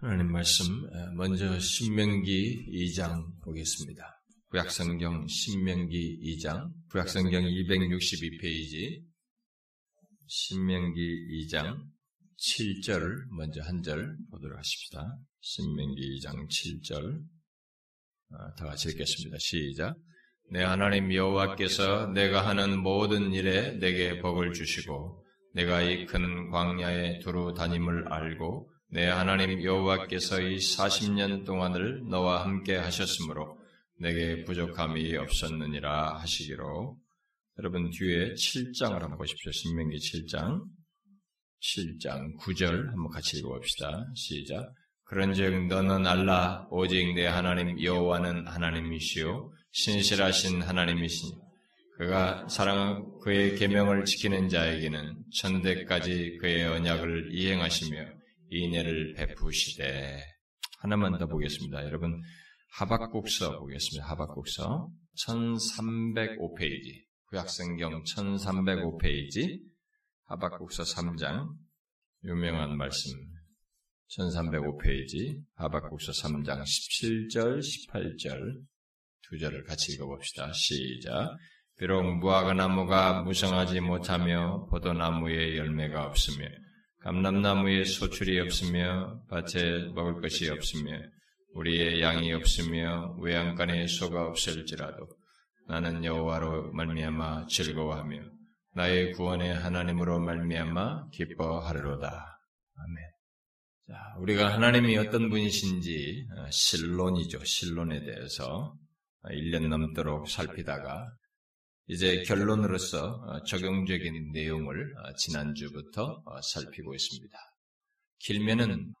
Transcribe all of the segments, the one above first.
하나님 말씀 먼저 신명기 2장 보겠습니다. 구약성경 신명기 2장 구약성경 262페이지 신명기 2장 7절을 먼저 한 절 보도록 하십시다. 신명기 2장 7절 아, 다 같이 읽겠습니다. 시작 내 하나님 여호와께서 내가 하는 모든 일에 내게 복을 주시고 내가 이 큰 광야에 두루 다님을 알고 내 하나님 여호와께서 이 40년 동안을 너와 함께 하셨으므로 내게 부족함이 없었느니라 하시기로. 여러분 뒤에 7장을 한번 보십시오. 신명기 7장. 7장 9절 한번 같이 읽어봅시다. 시작. 그런즉 너는 알라. 오직 내 하나님 여호와는 하나님이시요. 신실하신 하나님이시니. 그가 사랑 그의 계명을 지키는 자에게는 천대까지 그의 언약을 이행하시며 인애를 베푸시되 하나만 더 보겠습니다. 여러분 하박국서 보겠습니다. 하박국서 1305페이지 구약성경 1305페이지 하박국서 3장 유명한 말씀 1305페이지 하박국서 3장 17절 18절 두 절을 같이 읽어봅시다. 시작 비록 무화과 나무가 무성하지 못하며 포도나무에 열매가 없으며 감람나무에 소출이 없으며 밭에 먹을 것이 없으며 우리의 양이 없으며 외양간에 소가 없을지라도 나는 여호와로 말미암아 즐거워하며 나의 구원의 하나님으로 말미암아 기뻐하리로다. 아멘. 자, 우리가 하나님이 어떤 분이신지 어, 실론이죠. 실론에 대해서 1년 넘도록 살피다가 이제 결론으로서 어, 적용적인 내용을 어, 지난주부터 어, 살피고 있습니다. 길면은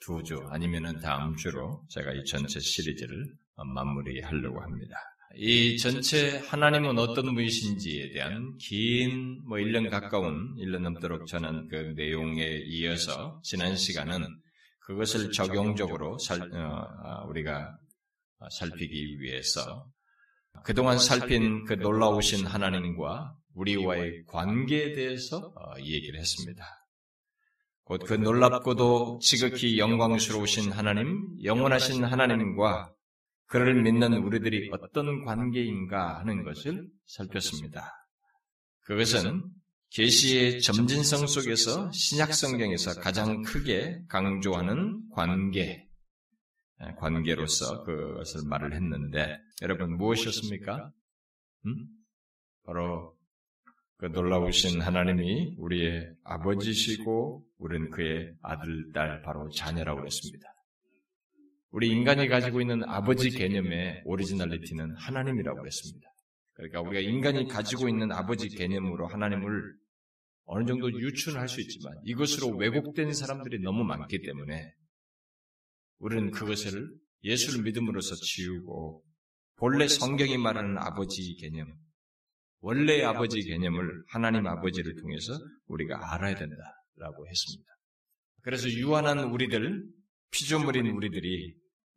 두 주, 아니면은 다음 주로 제가 이 전체 시리즈를 마무리하려고 합니다. 이 전체 하나님은 어떤 분이신지에 대한 긴, 뭐 1년 가까운, 1년 넘도록 전한 그 내용에 이어서 지난 시간은 그것을 적용적으로 살, 어, 우리가 살피기 위해서 그동안 살핀 그 놀라우신 하나님과 우리와의 관계에 대해서 어, 얘기를 했습니다. 곧 그 놀랍고도 지극히 영광스러우신 하나님, 영원하신 하나님과 그를 믿는 우리들이 어떤 관계인가 하는 것을 살폈습니다. 그것은 계시의 점진성 속에서 신약 성경에서 가장 크게 강조하는 관계, 예, 관계로서 그것을 말을 했는데 여러분 무엇이었습니까? 음? 바로 그 놀라우신 하나님이 우리의 아버지시고 우리는 그의 아들, 딸, 바로 자녀라고 했습니다. 우리 인간이 가지고 있는 아버지 개념의 오리지널리티는 하나님이라고 했습니다. 그러니까 우리가 인간이 가지고 있는 아버지 개념으로 하나님을 어느 정도 유추할 수 있지만 이것으로 왜곡된 사람들이 너무 많기 때문에 우리는 그것을 예수를 믿음으로써 지우고 본래 성경이 말하는 아버지 개념, 원래의 아버지 개념을 하나님 아버지를 통해서 우리가 알아야 된다라고 했습니다. 그래서 유한한 우리들, 피조물인 우리들이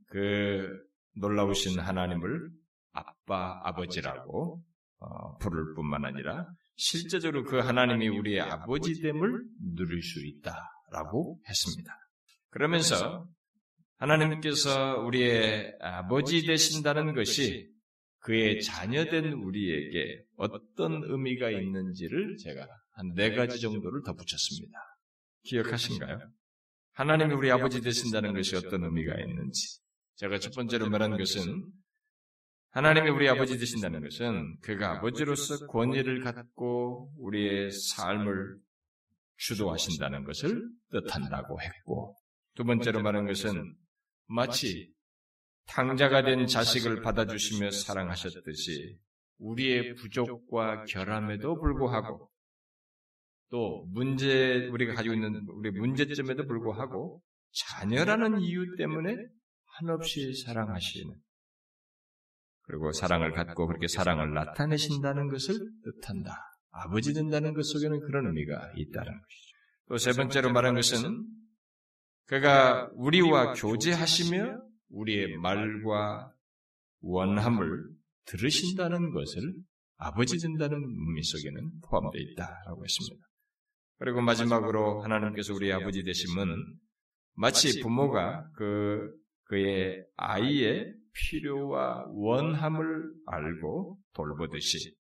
그 놀라우신 하나님을 아빠, 아버지라고 어, 부를 뿐만 아니라 실제적으로 그 하나님이 우리의 아버지됨을 누릴 수 있다라고 했습니다. 그러면서 하나님께서 우리의 아버지 되신다는 것이 그의 자녀된 우리에게 어떤 의미가 있는지를 제가 한 네 가지 정도를 덧붙였습니다. 기억하신가요? 하나님이 우리 아버지 되신다는 것이 어떤 의미가 있는지. 제가 첫 번째로 말한 것은 하나님이 우리 아버지 되신다는 것은 그가 아버지로서 권위를 갖고 우리의 삶을 주도하신다는 것을 뜻한다고 했고, 두 번째로 말한 것은 마치 탕자가 된 자식을 받아주시며 사랑하셨듯이 우리의 부족과 결함에도 불구하고 또 문제 우리가 가지고 있는 우리 문제점에도 불구하고 자녀라는 이유 때문에 한없이 사랑하시는 그리고 사랑을 갖고 그렇게 사랑을 나타내신다는 것을 뜻한다. 아버지 된다는 것 속에는 그런 의미가 있다는 것이죠. 또 세 번째로 말한 것은 그가 우리와 교제하시며 우리의 말과 원함을 들으신다는 것을 아버지 된다는 의미 속에는 포함되어 있다라고 했습니다. 그리고 마지막으로 하나님께서 우리 아버지 되심은 마치 부모가 그 그의 아이의 필요와 원함을 알고 돌보듯이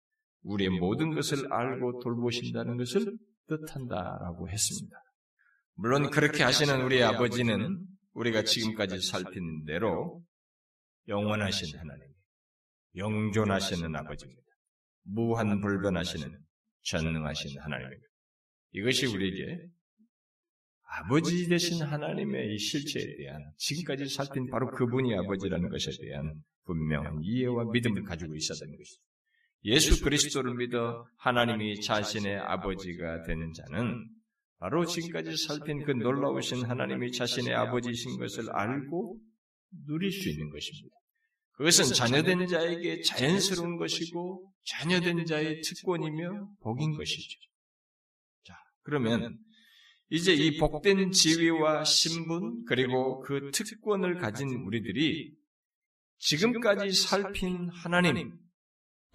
우리의 모든 것을 알고 돌보신다는 것을 뜻한다라고 했습니다. 물론 그렇게 하시는 우리 아버지는 우리가 지금까지 살핀 대로 영원하신 하나님, 영존하시는 아버지입니다. 무한불변하시는 전능하신 하나님입니다. 이것이 우리에게 아버지 되신 하나님의 이 실체에 대한 지금까지 살핀 바로 그분이 아버지라는 것에 대한 분명한 이해와 믿음을 가지고 있어야 되는 것이죠. 예수 그리스도를 믿어 하나님이 자신의 아버지가 되는 자는 바로 지금까지 살핀 그 놀라우신 하나님이 자신의 아버지이신 것을 알고 누릴 수 있는 것입니다. 그것은 자녀된 자에게 자연스러운 것이고 자녀된 자의 특권이며 복인 것이죠. 자, 그러면 이제 이 복된 지위와 신분 그리고 그 특권을 가진 우리들이 지금까지 살핀 하나님,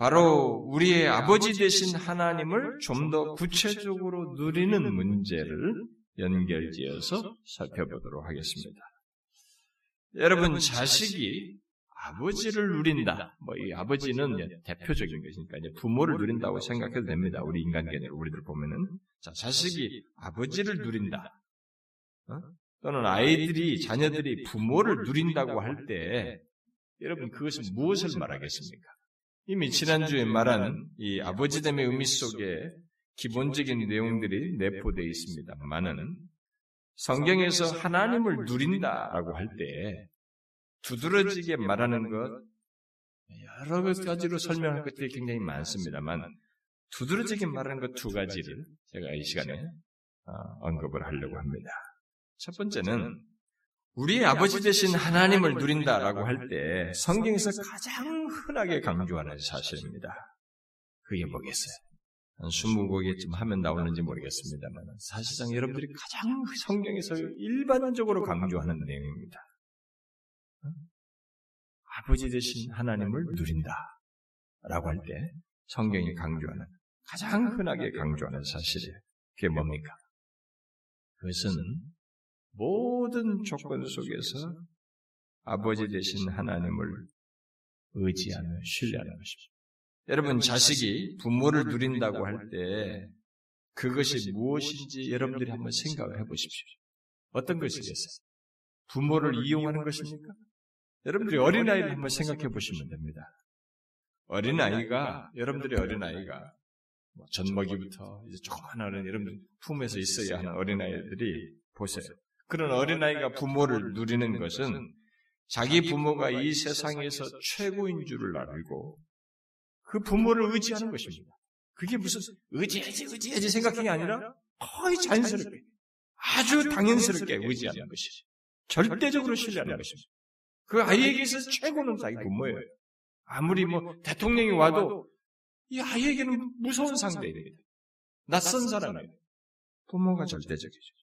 바로 우리의 아버지 되신 하나님을 좀 더 구체적으로 누리는 문제를 연결지어서 살펴보도록 하겠습니다. 여러분, 자식이 아버지를 누린다. 뭐, 이 아버지는 대표적인 것이니까, 이제 부모를 누린다고 생각해도 됩니다. 우리 인간계로 우리들 보면은. 자, 자식이 아버지를 누린다. 어? 또는 아이들이, 자녀들이 부모를 누린다고 할 때, 여러분, 그것은 무엇을 말하겠습니까? 이미 지난주에 말한 이 아버지됨의 의미 속에 기본적인 내용들이 내포되어 있습니다만은 성경에서 하나님을 누린다라고 할 때 두드러지게 말하는 것 여러 가지로 설명할 것들이 굉장히 많습니다만 두드러지게 말하는 것 두 가지를 제가 이 시간에 어, 언급을 하려고 합니다. 첫 번째는 우리 아버지 대신 하나님을 누린다라고 할 때 성경에서 가장 흔하게 강조하는 사실입니다. 그게 뭐겠어요? 한 20곡에쯤 하면 나오는지 모르겠습니다만 사실상 여러분들이 가장 성경에서 일반적으로 강조하는 내용입니다. 아버지 대신 하나님을 누린다 라고 할 때 성경이 강조하는 가장 흔하게 강조하는 사실이에요. 그게 뭡니까? 그것은 모든 조건 속에서 아버지 되신 하나님을 의지하며 신뢰하는 것입니다. 여러분, 자식이 부모를 누린다고 할 때 그것이 무엇인지 여러분들이 한번 생각을 해 보십시오. 어떤 것이겠어요? 부모를 이용하는 것입니까? 여러분들이 어린아이를 한번 생각해 보시면 됩니다. 어린아이가, 여러분들의 어린아이가, 뭐 젖먹이부터 이제 조그만 어린 여러분들 품에서 있어야 하는 어린아이들이 보세요. 그런 어린아이가 부모를 누리는 것은 자기 부모가 이 세상에서 최고인 줄을 알고 그 부모를 의지하는 것입니다. 그게 무슨 의지해야지 의지해야지 생각이 아니라 거의 자연스럽게 아주 당연스럽게 의지하는 것이죠. 절대적으로 신뢰하는 것입니다. 그 아이에게서 최고는 자기 부모예요. 아무리 뭐 대통령이 와도 이 아이에게는 무서운 상대입니다. 낯선 사람이에요. 부모가 절대적이죠.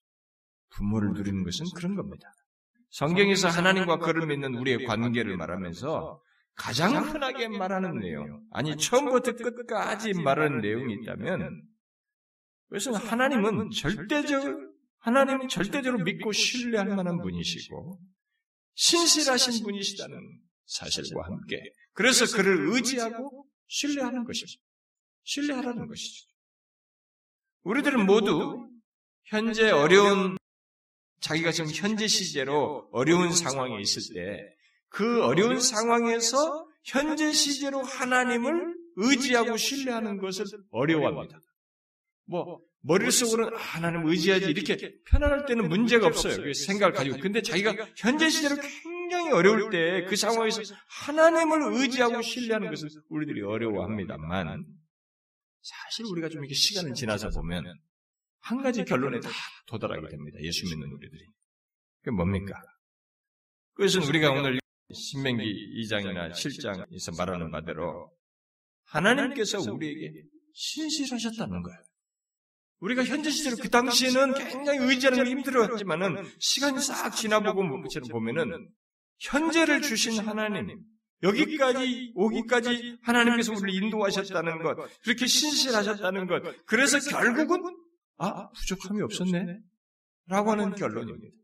부모를 누리는 것은 그런 겁니다. 성경에서 하나님과 그를 믿는 우리의 관계를 말하면서 가장 흔하게 말하는 내용, 아니 처음부터 끝까지 말하는 내용이 있다면, 그것은 하나님은 절대적, 하나님은 절대적으로 믿고 신뢰할 만한 분이시고, 신실하신 분이시다는 사실과 함께, 그래서 그를 의지하고 신뢰하는 것이죠. 신뢰하라는 것이죠. 우리들은 모두 현재 어려운 자기가 지금 현재 시제로 어려운 상황에 있을 때 그 어려운 상황에서 현재 시제로 하나님을 의지하고 신뢰하는 것을 어려워합니다. 뭐 머릿속으로는 아, 하나님 의지하지 이렇게 편안할 때는 문제가 없어요. 그 생각을 가지고. 근데 자기가 현재 시제로 굉장히 어려울 때 그 상황에서 하나님을 의지하고 신뢰하는 것을 우리들이 어려워합니다만 사실 우리가 좀 이렇게 시간을 지나서 보면 한 가지 결론에 다 도달하게 됩니다. 예수 믿는 우리들이. 그게 뭡니까? 그것은 우리가 오늘 신명기 2장이나 7장에서 말하는 바대로 하나님께서 우리에게 신실하셨다는 거예요. 우리가 현재 시대로 그 당시에는 굉장히 의지하는 게 힘들었지만은 시간이 싹 지나보고 보면은 현재를 주신 하나님, 여기까지 오기까지 하나님께서 우리를 인도하셨다는 것, 그렇게 신실하셨다는 것, 그래서 결국은 아, 부족함이 없었네? 라고 하는 결론입니다.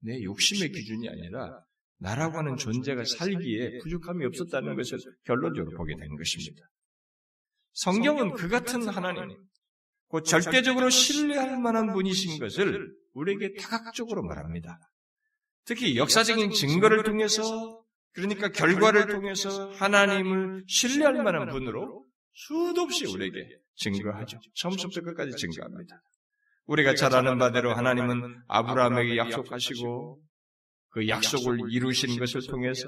내 욕심의 기준이 아니라 나라고 하는 존재가 살기에 부족함이 없었다는 것을 결론적으로 보게 된 것입니다. 성경은 그 같은 하나님, 곧 절대적으로 신뢰할 만한 분이신 것을 우리에게 다각적으로 말합니다. 특히 역사적인 증거를 통해서 그러니까 결과를 통해서 하나님을 신뢰할 만한 분으로 수도 없이 우리에게 증거하죠. 처음부터 끝까지 증거합니다. 우리가 잘 아는 바대로 하나님은 아브라함에게 약속하시고 그 약속을 이루신 것을 통해서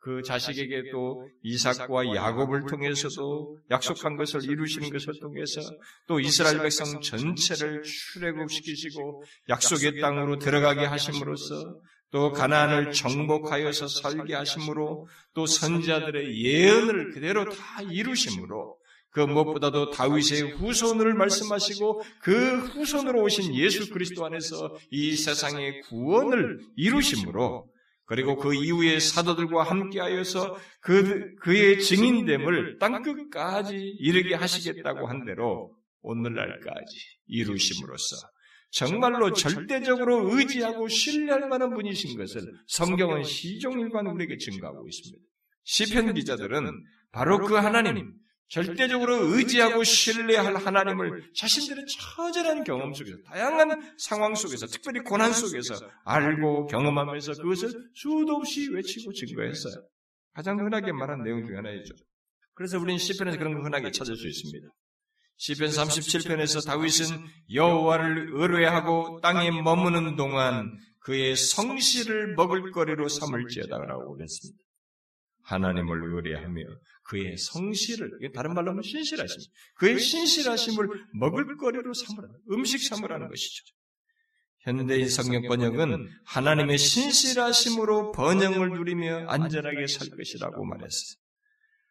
그 자식에게 또 이삭과 야곱을 통해서도 약속한 것을 이루시는 것을 통해서 또 이스라엘 백성 전체를 출애굽시키시고 약속의 땅으로 들어가게 하심으로써 또 가나안을 정복하여서 살게 하심으로 또 선자들의 예언을 그대로 다 이루심으로 그 무엇보다도 다윗의 후손을 말씀하시고 그 후손으로 오신 예수 그리스도 안에서 이 세상의 구원을 이루심으로 그리고 그 이후에 사도들과 함께하여서 그, 그의 증인됨을 땅끝까지 이르게 하시겠다고 한 대로 오늘날까지 이루심으로써 정말로 절대적으로 의지하고 신뢰할 만한 분이신 것을 성경은 시종일관 우리에게 증거하고 있습니다. 시편 기자들은 바로 그 하나님, 절대적으로 의지하고 신뢰할 하나님을 자신들의 처절한 경험 속에서, 다양한 상황 속에서, 특별히 고난 속에서 알고 경험하면서 그것을 수도 없이 외치고 증거했어요. 가장 흔하게 말한 내용 중 하나이죠. 그래서 우리는 시편에서 그런 걸 흔하게 찾을 수 있습니다. 시편 37편에서 다윗은 여호와를 의뢰하고 땅에 머무는 동안 그의 성실을 먹을 거리로 삼을지어다라고 그랬습니다. 하나님을 의뢰하며 그의 성실을 다른 말로 하면 신실하심, 그의 신실하심을 먹을거리로 삼으라, 음식 삼으라는 것이죠. 현대인 성경 번역은 하나님의 신실하심으로 번영을 누리며 안전하게 살 것이라고 말했어요.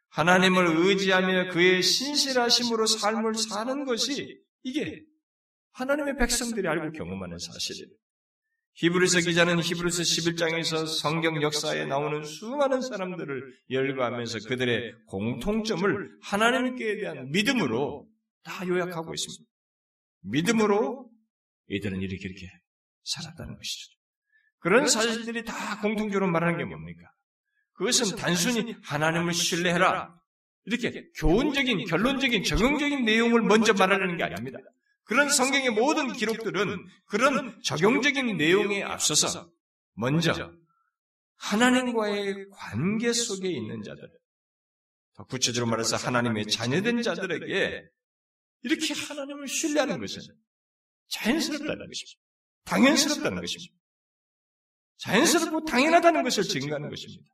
하나님을 의지하며 그의 신실하심으로 삶을 사는 것이 이게 하나님의 백성들이 알고 경험하는 사실이에요. 히브리서 기자는 히브리서 11장에서 성경 역사에 나오는 수많은 사람들을 열거하면서 그들의 공통점을 하나님께 대한 믿음으로 다 요약하고 있습니다. 믿음으로 이들은 이렇게 이렇게 살았다는 것이죠. 그런 사실들이 다 공통적으로 말하는 게 뭡니까? 그것은 단순히 하나님을 신뢰해라. 이렇게 교훈적인, 결론적인, 적용적인 내용을 먼저 말하는 게 아닙니다. 그런 성경의 모든 기록들은 그런 적용적인 내용에 앞서서 먼저 하나님과의 관계 속에 있는 자들, 더 구체적으로 말해서 하나님의 자녀된 자들에게 이렇게 하나님을 신뢰하는 것은 자연스럽다는 것입니다. 당연스럽다는 것입니다. 자연스럽고 당연하다는 것을 증거하는 것입니다.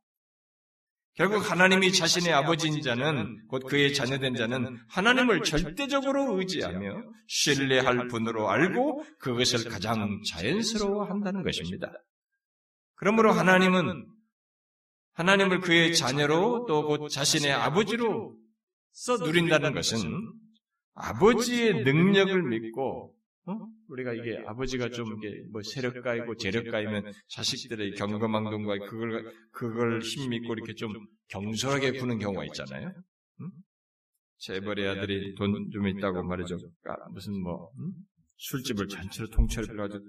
결국 하나님이 자신의 아버지인 자는 곧 그의 자녀된 자는 하나님을 절대적으로 의지하며 신뢰할 분으로 알고 그것을 가장 자연스러워 한다는 것입니다. 그러므로 하나님은 하나님을 그의 자녀로 또 곧 자신의 아버지로 써 누린다는 것은 아버지의 능력을 믿고 어? 우리가 이게 아버지가 좀 이게 뭐 세력 가이고 재력 가이면 자식들의 경거망동과 그걸 그걸 힘 믿고 이렇게 좀 경솔하게 구는 경우가 있잖아요. 응? 재벌의 아들이 돈 좀 있다고 말이죠. 아, 무슨 뭐 응? 술집을 전체로 통째로 빌어가지고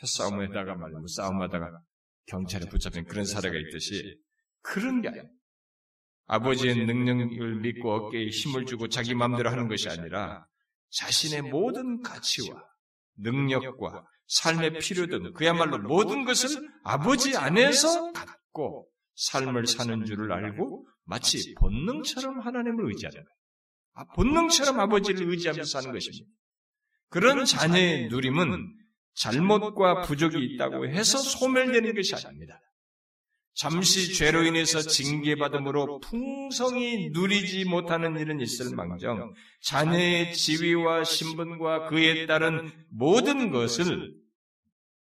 패싸움에다가 말이죠. 뭐 싸움하다가 경찰에 붙잡힌 그런 사례가 있듯이 그런 게 아니에요. 아버지의 능력을 믿고 어깨에 힘을 주고 자기 마음대로 하는 것이 아니라 자신의 모든 가치와 능력과 삶의 필요든 그야말로 모든 것을 아버지 안에서 갖고 삶을 사는 줄을 알고 마치 본능처럼 하나님을 의지하는 거예요. 아, 본능처럼 아버지를 의지하면서 사는 것입니다. 그런 자녀의 누림은 잘못과 부족이 있다고 해서 소멸되는 것이 아닙니다. 잠시 죄로 인해서 징계받음으로 풍성히 누리지 못하는 일은 있을 망정 자녀의 지위와 신분과 그에 따른 모든 것을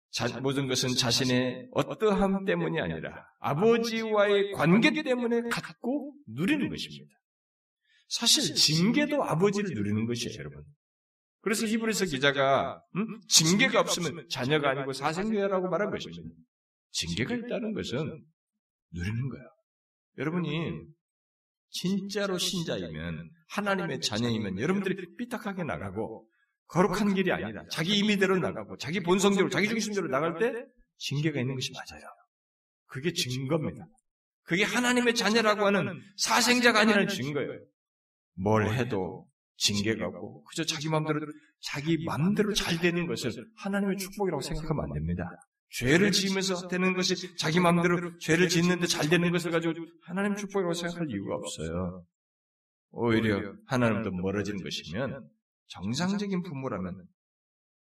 자, 모든 것은 자신의 어떠함 때문이 아니라 아버지와의 관계 때문에 갖고 누리는 것입니다. 사실 징계도 아버지를 누리는 것이에요, 여러분. 그래서 히브리서 기자가 음? 징계가 없으면 자녀가 아니고 사생자라고 말한 것입니다. 징계가 있다는 것은 누리는 거예요. 여러분이 진짜로 신자이면 하나님의 자녀이면 여러분들이 삐딱하게 나가고 거룩한 길이 아니라 자기 임의대로 나가고 자기 본성대로 자기 중심대로 나갈 때 징계가 있는 것이 맞아요. 그게 증거입니다. 그게 하나님의 자녀라고 하는 사생자가 아니라는 증거예요. 뭘 해도 징계가 없고 그저 자기 마음대로 자기 마음대로 잘 되는 것을 하나님의 축복이라고 생각하면 안 됩니다. 죄를 지으면서 되는 것이 자기 마음대로 죄를 짓는데 잘 되는 것을 가지고 하나님 축복이라고 생각할 이유가 없어요. 오히려 하나님도 멀어지는 것이면 정상적인 부모라면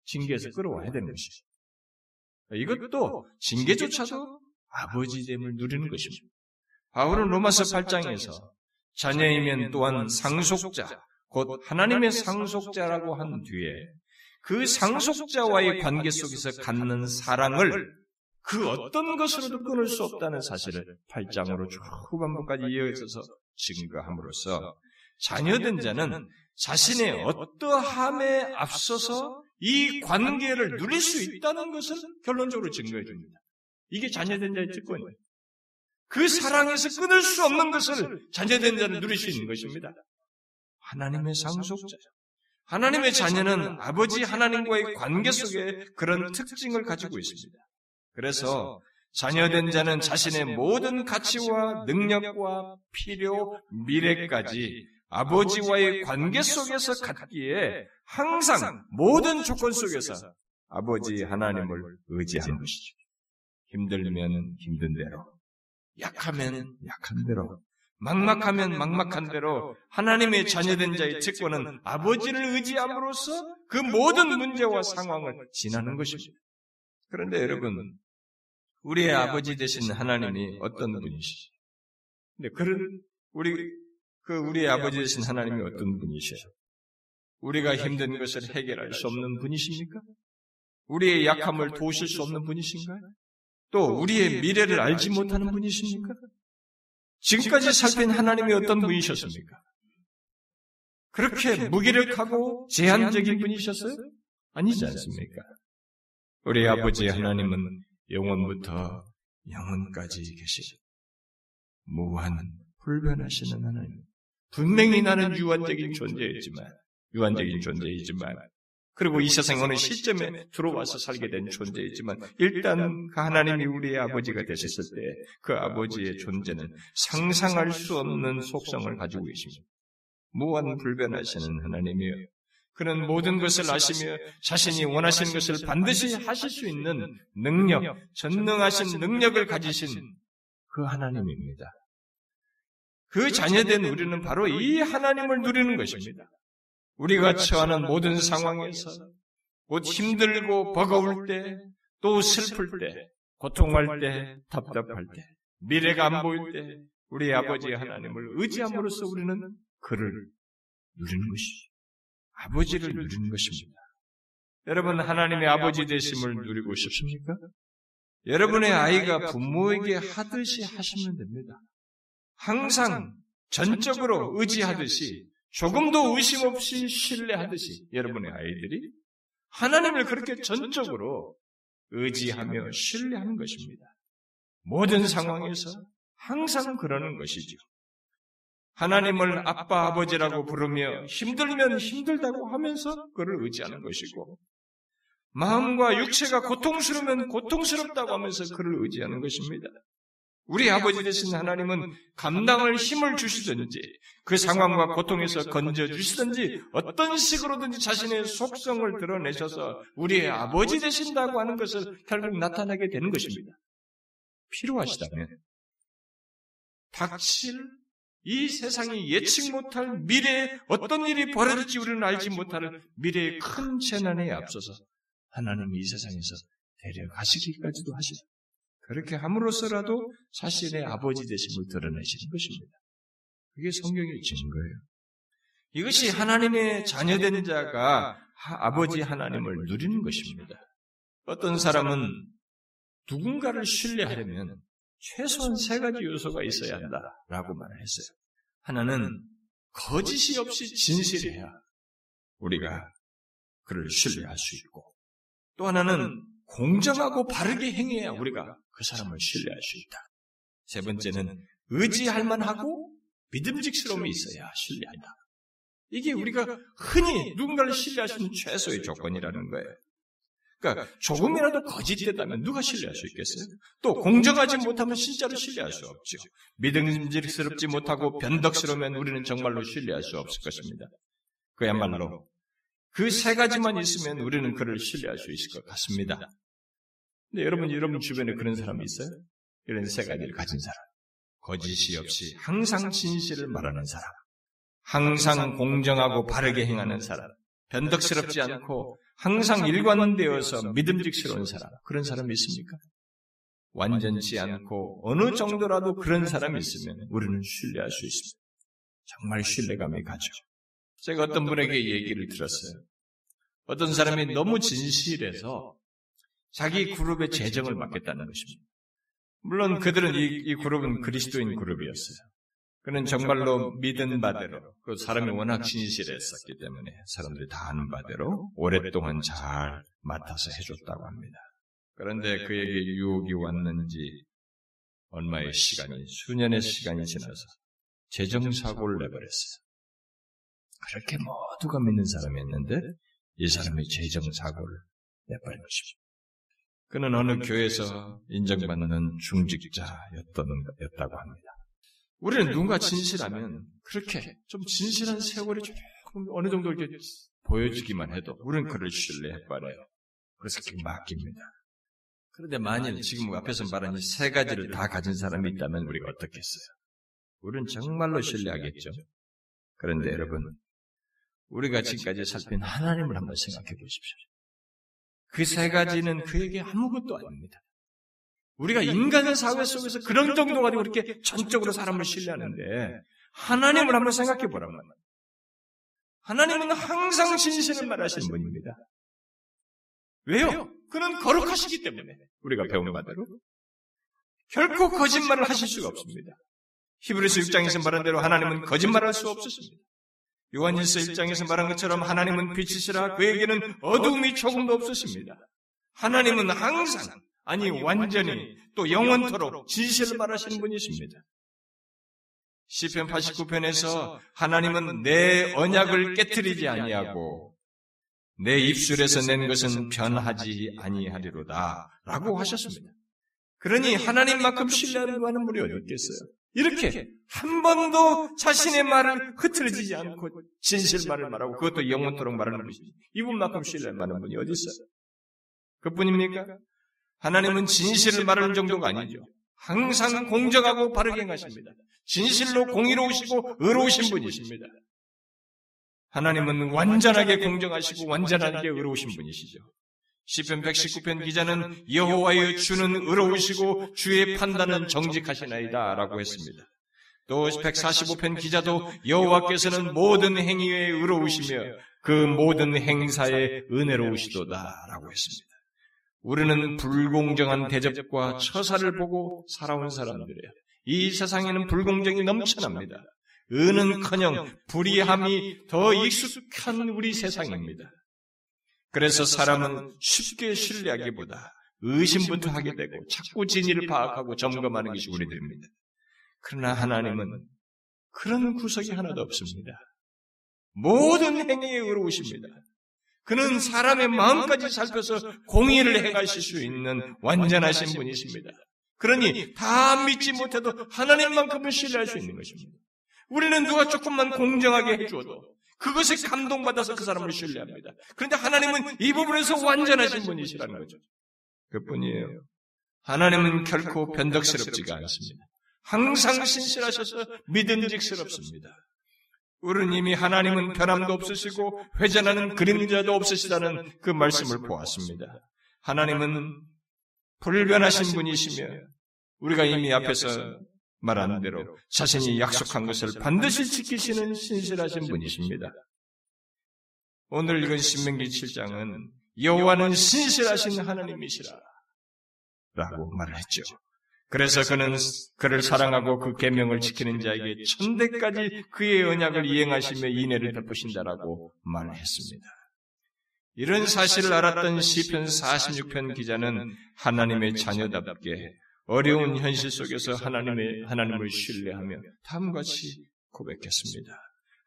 징계에서 끌어와야 되는 것이죠. 이것도 징계조차도 아버지됨을 누리는 것입니다. 바울은 로마서 8장에서 자녀이면 또한 상속자, 곧 하나님의 상속자라고 한 뒤에 그 상속자와의 관계 속에서 갖는 사랑을 그 어떤 것으로도 끊을 수 없다는 사실을 8장으로 쭉 후반부까지 이어져서 증거함으로써 자녀된 자는 자신의 어떠함에 앞서서 이 관계를 누릴 수 있다는 것을 결론적으로 증거해 줍니다. 이게 자녀된 자의 특권이에요. 그 사랑에서 끊을 수 없는 것을 자녀된 자는 누릴 수 있는 것입니다. 하나님의 상속자. 하나님의 자녀는 아버지 하나님과의 관계 속에 그런 특징을 가지고 있습니다. 그래서 자녀된 자는 자신의 모든 가치와 능력과 필요, 미래까지 아버지와의 관계 속에서 갖기에 항상 모든 조건 속에서 아버지 하나님을 의지하는 것이죠. 힘들면 힘든 대로, 약하면 약한 대로, 막막하면 막막한 대로 하나님의 자녀된 자의 특권은 아버지를 의지함으로써 그 모든 문제와 상황을 지나는 것입니다. 그런데 여러분, 우리의 아버지 되신 하나님이 어떤 분이시죠? 근데 그런 우리 그 우리의 아버지 되신 하나님이 어떤 분이셔요? 우리가 힘든 것을 해결할 수 없는 분이십니까? 우리의 약함을 도우실 수 없는 분이신가요? 또 우리의 미래를 알지 못하는 분이십니까? 지금까지 살핀 하나님이 어떤 분이셨습니까? 그렇게 무기력하고 제한적인 분이셨어요? 아니지 않습니까? 우리 아버지 하나님은 영원부터 영원까지 계시죠. 무한 불변하시는 하나님. 분명히 나는 유한적인 존재였지만, 유한적인 존재이지만, 그리고 이 세상 어느 시점에 들어와서 살게 된 존재이지만, 일단 그 하나님이 우리의 아버지가 되셨을 때, 그 아버지의 존재는 상상할 수 없는 속성을 가지고 계십니다. 무한 불변하시는 하나님이요. 그는 모든 것을 아시며 자신이 원하시는 것을 반드시 하실 수 있는 능력, 전능하신 능력을 가지신 그 하나님입니다. 그 자녀된 우리는 바로 이 하나님을 누리는 것입니다. 우리가 처하는 모든 상황에서 곧 힘들고 버거울 때, 또 슬플 때, 고통할 때, 답답할 때, 미래가 안 보일 때, 우리 아버지 하나님을 의지함으로써 우리는 그를 누리는 것이죠. 아버지를 누리는 것입니다. 여러분 하나님의 아버지 되심을 누리고 싶습니까? 여러분의 아이가 부모에게 하듯이 하시면 됩니다. 항상 전적으로 의지하듯이 조금도 의심 없이 신뢰하듯이 여러분의 아이들이 하나님을 그렇게 전적으로 의지하며 신뢰하는 것입니다. 모든 상황에서 항상 그러는 것이죠. 하나님을 아빠, 아버지라고 부르며 힘들면 힘들다고 하면서 그를 의지하는 것이고, 마음과 육체가 고통스러우면 고통스럽다고 하면서 그를 의지하는 것입니다. 우리 아버지 되신 하나님은 감당을 힘을 주시든지 그 상황과 고통에서 건져 주시든지 어떤 식으로든지 자신의 속성을 드러내셔서 우리의 아버지 되신다고 하는 것을 결국 나타나게 되는 것입니다. 필요하시다면 닥칠 이 세상이 예측 못할 미래에 어떤 일이 벌어질지 우리는 알지 못하는 미래의 큰 재난에 앞서서 하나님이 이 세상에서 데려가시기까지도 하시죠. 그렇게 함으로써라도 자신의 아버지 되심을 드러내시는 것입니다. 그게 성경의 증거예요. 이것이 하나님의 자녀된 자가 아버지 하나님을 누리는 것입니다. 어떤 사람은 누군가를 신뢰하려면 최소한 세 가지 요소가 있어야 한다라고 말을 했어요. 하나는 거짓이 없이 진실해야 우리가 그를 신뢰할 수 있고 또 하나는 공정하고 바르게 행해야 우리가 그 사람을 신뢰할 수 있다. 세 번째는 의지할 만하고 믿음직스러움이 있어야 신뢰한다. 이게 우리가 흔히 누군가를 신뢰할 수 있는 최소의 조건이라는 거예요. 그러니까 조금이라도 거짓되다면 누가 신뢰할 수 있겠어요? 또 공정하지 못하면 진짜로 신뢰할 수 없죠. 믿음직스럽지 못하고 변덕스러우면 우리는 정말로 신뢰할 수 없을 것입니다. 그야말로 그 세 가지만 있으면 우리는 그를 신뢰할 수 있을 것 같습니다. 근데 여러분, 여러분 주변에 그런 사람이 있어요? 이런 세 가지를 가진 사람. 거짓이 없이 항상 진실을 말하는 사람. 항상 공정하고 바르게 행하는 사람. 변덕스럽지 않고 항상 일관되어서 믿음직스러운 사람. 그런 사람이 있습니까? 완전치 않고 어느 정도라도 그런 사람이 있으면 우리는 신뢰할 수 있습니다. 정말 신뢰감이 가죠. 제가 어떤 분에게 얘기를 들었어요. 어떤 사람이 너무 진실해서 자기 그룹의 재정을 맡겠다는 것입니다. 물론 그들은 이, 이 그룹은 그리스도인 그룹이었어요. 그는 정말로 믿은 바대로, 그 사람이 워낙 진실했었기 때문에 사람들이 다 아는 바대로 오랫동안 잘 맡아서 해줬다고 합니다. 그런데 그에게 유혹이 왔는지 얼마의 시간이, 수년의 시간이 지나서 재정사고를 내버렸어요. 그렇게 모두가 믿는 사람이었는데 이 사람이 재정 사고를 내버린 것입니다. 그는 어느 교회에서 인정받는 중직자였다고 합니다. 우리는 누군가 진실하면 그렇게 좀 진실한 세월이 조금 어느 정도 이렇게 보여지기만 해도 우리는 그를 신뢰해버려요. 그래서 그렇게 맡깁니다. 그런데 만일 지금 앞에서 말한 이 세 가지를 다 가진 사람이 있다면 우리가 어떻겠어요? 우리는 정말로 신뢰하겠죠. 그런데 여러분, 우리가 지금까지 살핀 하나님을 한번 생각해 보십시오. 그 세 가지는 그에게 아무것도 아닙니다. 우리가 인간의 사회 속에서 그런 정도 가지고 이렇게 전적으로 사람을 신뢰하는데 하나님을 한번 생각해 보라면 하나님은 항상 진실을 말하시는 분입니다. 왜요? 그는 거룩하시기 때문에 우리가 배운 바대로 결코 거짓말을 하실 수가 없습니다. 히브리서 6장에서 말한 대로 하나님은 거짓말할 수 없으십니다. 요한일서 1장에서 말한 것처럼 하나님은 빛이시라 그에게는 어둠이 조금도 없으십니다. 하나님은 항상 아니 완전히 또 영원토록 진실을 말하시는 분이십니다. 시편 89편에서 하나님은 내 언약을 깨뜨리지 아니하고 내 입술에서 낸 것은 변하지 아니하리로다 라고 하셨습니다. 그러니 하나님만큼 신뢰하는 분이 어디 있겠어요? 이렇게 한 번도 자신의 말을 흐트러지지 않고 진실 말을 말하고 그것도 영원토록 말하는 분이지. 이분만큼 만한 분이 어디 있어요? 그뿐입니까? 하나님은 진실을 말하는 정도가 아니죠. 항상 공정하고 바르게 행하십니다. 진실로 공의로우시고 의로우신 분이십니다. 하나님은 완전하게 공정하시고 완전하게 의로우신 분이시죠. 시편 119편 기자는 여호와의 주는 의로우시고 주의 판단은 정직하시나이다 라고 했습니다. 또 145편 기자도 여호와께서는 모든 행위에 의로우시며 그 모든 행사에 은혜로우시도다 라고 했습니다. 우리는 불공정한 대접과 처사를 보고 살아온 사람들이에요. 이 세상에는 불공정이 넘쳐납니다. 은은커녕 불의함이 더 익숙한 우리 세상입니다. 그래서 사람은 쉽게 신뢰하기보다 의심부터 하게 되고 자꾸 진리를 파악하고 점검하는 것이 우리들입니다. 그러나 하나님은 그런 구석이 하나도 없습니다. 모든 행위에 의로우십니다. 그는 사람의 마음까지 살펴서 공의를 행하실 수 있는 완전하신 분이십니다. 그러니 다 믿지 못해도 하나님만큼은 신뢰할 수 있는 것입니다. 우리는 누가 조금만 공정하게 해줘도 그것에 감동받아서 그 사람을 신뢰합니다. 그런데 하나님은 이 부분에서 완전하신 분이시라는 거죠. 그뿐이에요. 하나님은 결코 변덕스럽지가 않습니다. 항상 신실하셔서 믿음직스럽습니다. 우리는 이미 하나님은 변함도 없으시고 회전하는 그림자도 없으시다는 그 말씀을 보았습니다. 하나님은 불변하신 분이시며 우리가 이미 앞에서 말한 대로 자신이 약속한 것을 반드시 지키시는 신실하신 분이십니다. 오늘 읽은 신명기 7장은 여호와는 신실하신 하나님이시라 라고 말을 했죠. 그래서 그는 그를 사랑하고 그 계명을 지키는 자에게 천대까지 그의 언약을 이행하시며 인애를 베푸신다라고 말했습니다. 이런 사실을 알았던 시편 46편 기자는 하나님의 자녀답게 어려운 현실 속에서 하나님의, 하나님을 신뢰하며 다음과 같이 고백했습니다.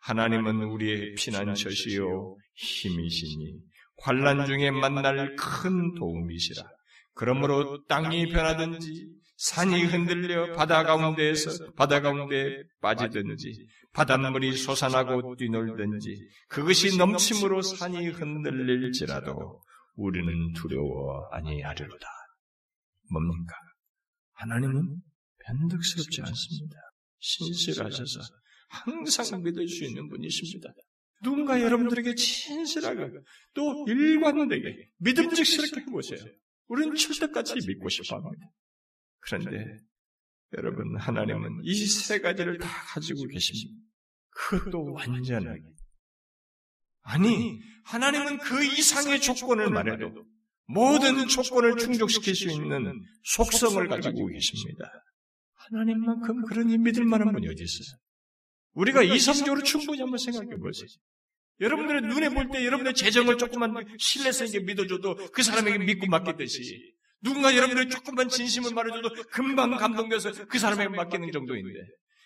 하나님은 우리의 피난처시요 힘이시니 환란 중에 만날 큰 도움이시라. 그러므로 땅이 변하든지 산이 흔들려 바다 가운데에서 바다 가운데 빠지든지 바닷물이 솟아나고 뛰놀든지 그것이 넘침으로 산이 흔들릴지라도 우리는 두려워 아니하리로다. 뭡니까? 하나님은 변덕스럽지 않습니다. 신실하셔서 항상 믿을 수 있는 분이십니다. 누군가 여러분들에게 진실하게 또 일관되게 믿음직스럽게 해보세요. 우리는 철떡같이 믿고 싶어 합니다. 그런데 여러분 하나님은 이 세 가지를 다 가지고 계십니다. 그것도 완전하게. 아니 하나님은 그 이상의 조건을 말해도 모든 조건을 충족시킬 수 있는 속성을 가지고 계십니다. 하나님만큼 그러니 믿을 만한 분이 어디 있어요? 우리가 이성적으로 충분히 한번 생각해 보세요. 여러분들의 눈에 볼 때 여러분의 재정을 조금만 신뢰성 있게 믿어줘도 그 사람에게 믿고 맡기듯이 누군가 여러분들이 조금만 진심을 말해줘도 금방 감동돼서 그 사람에게 맡기는 정도인데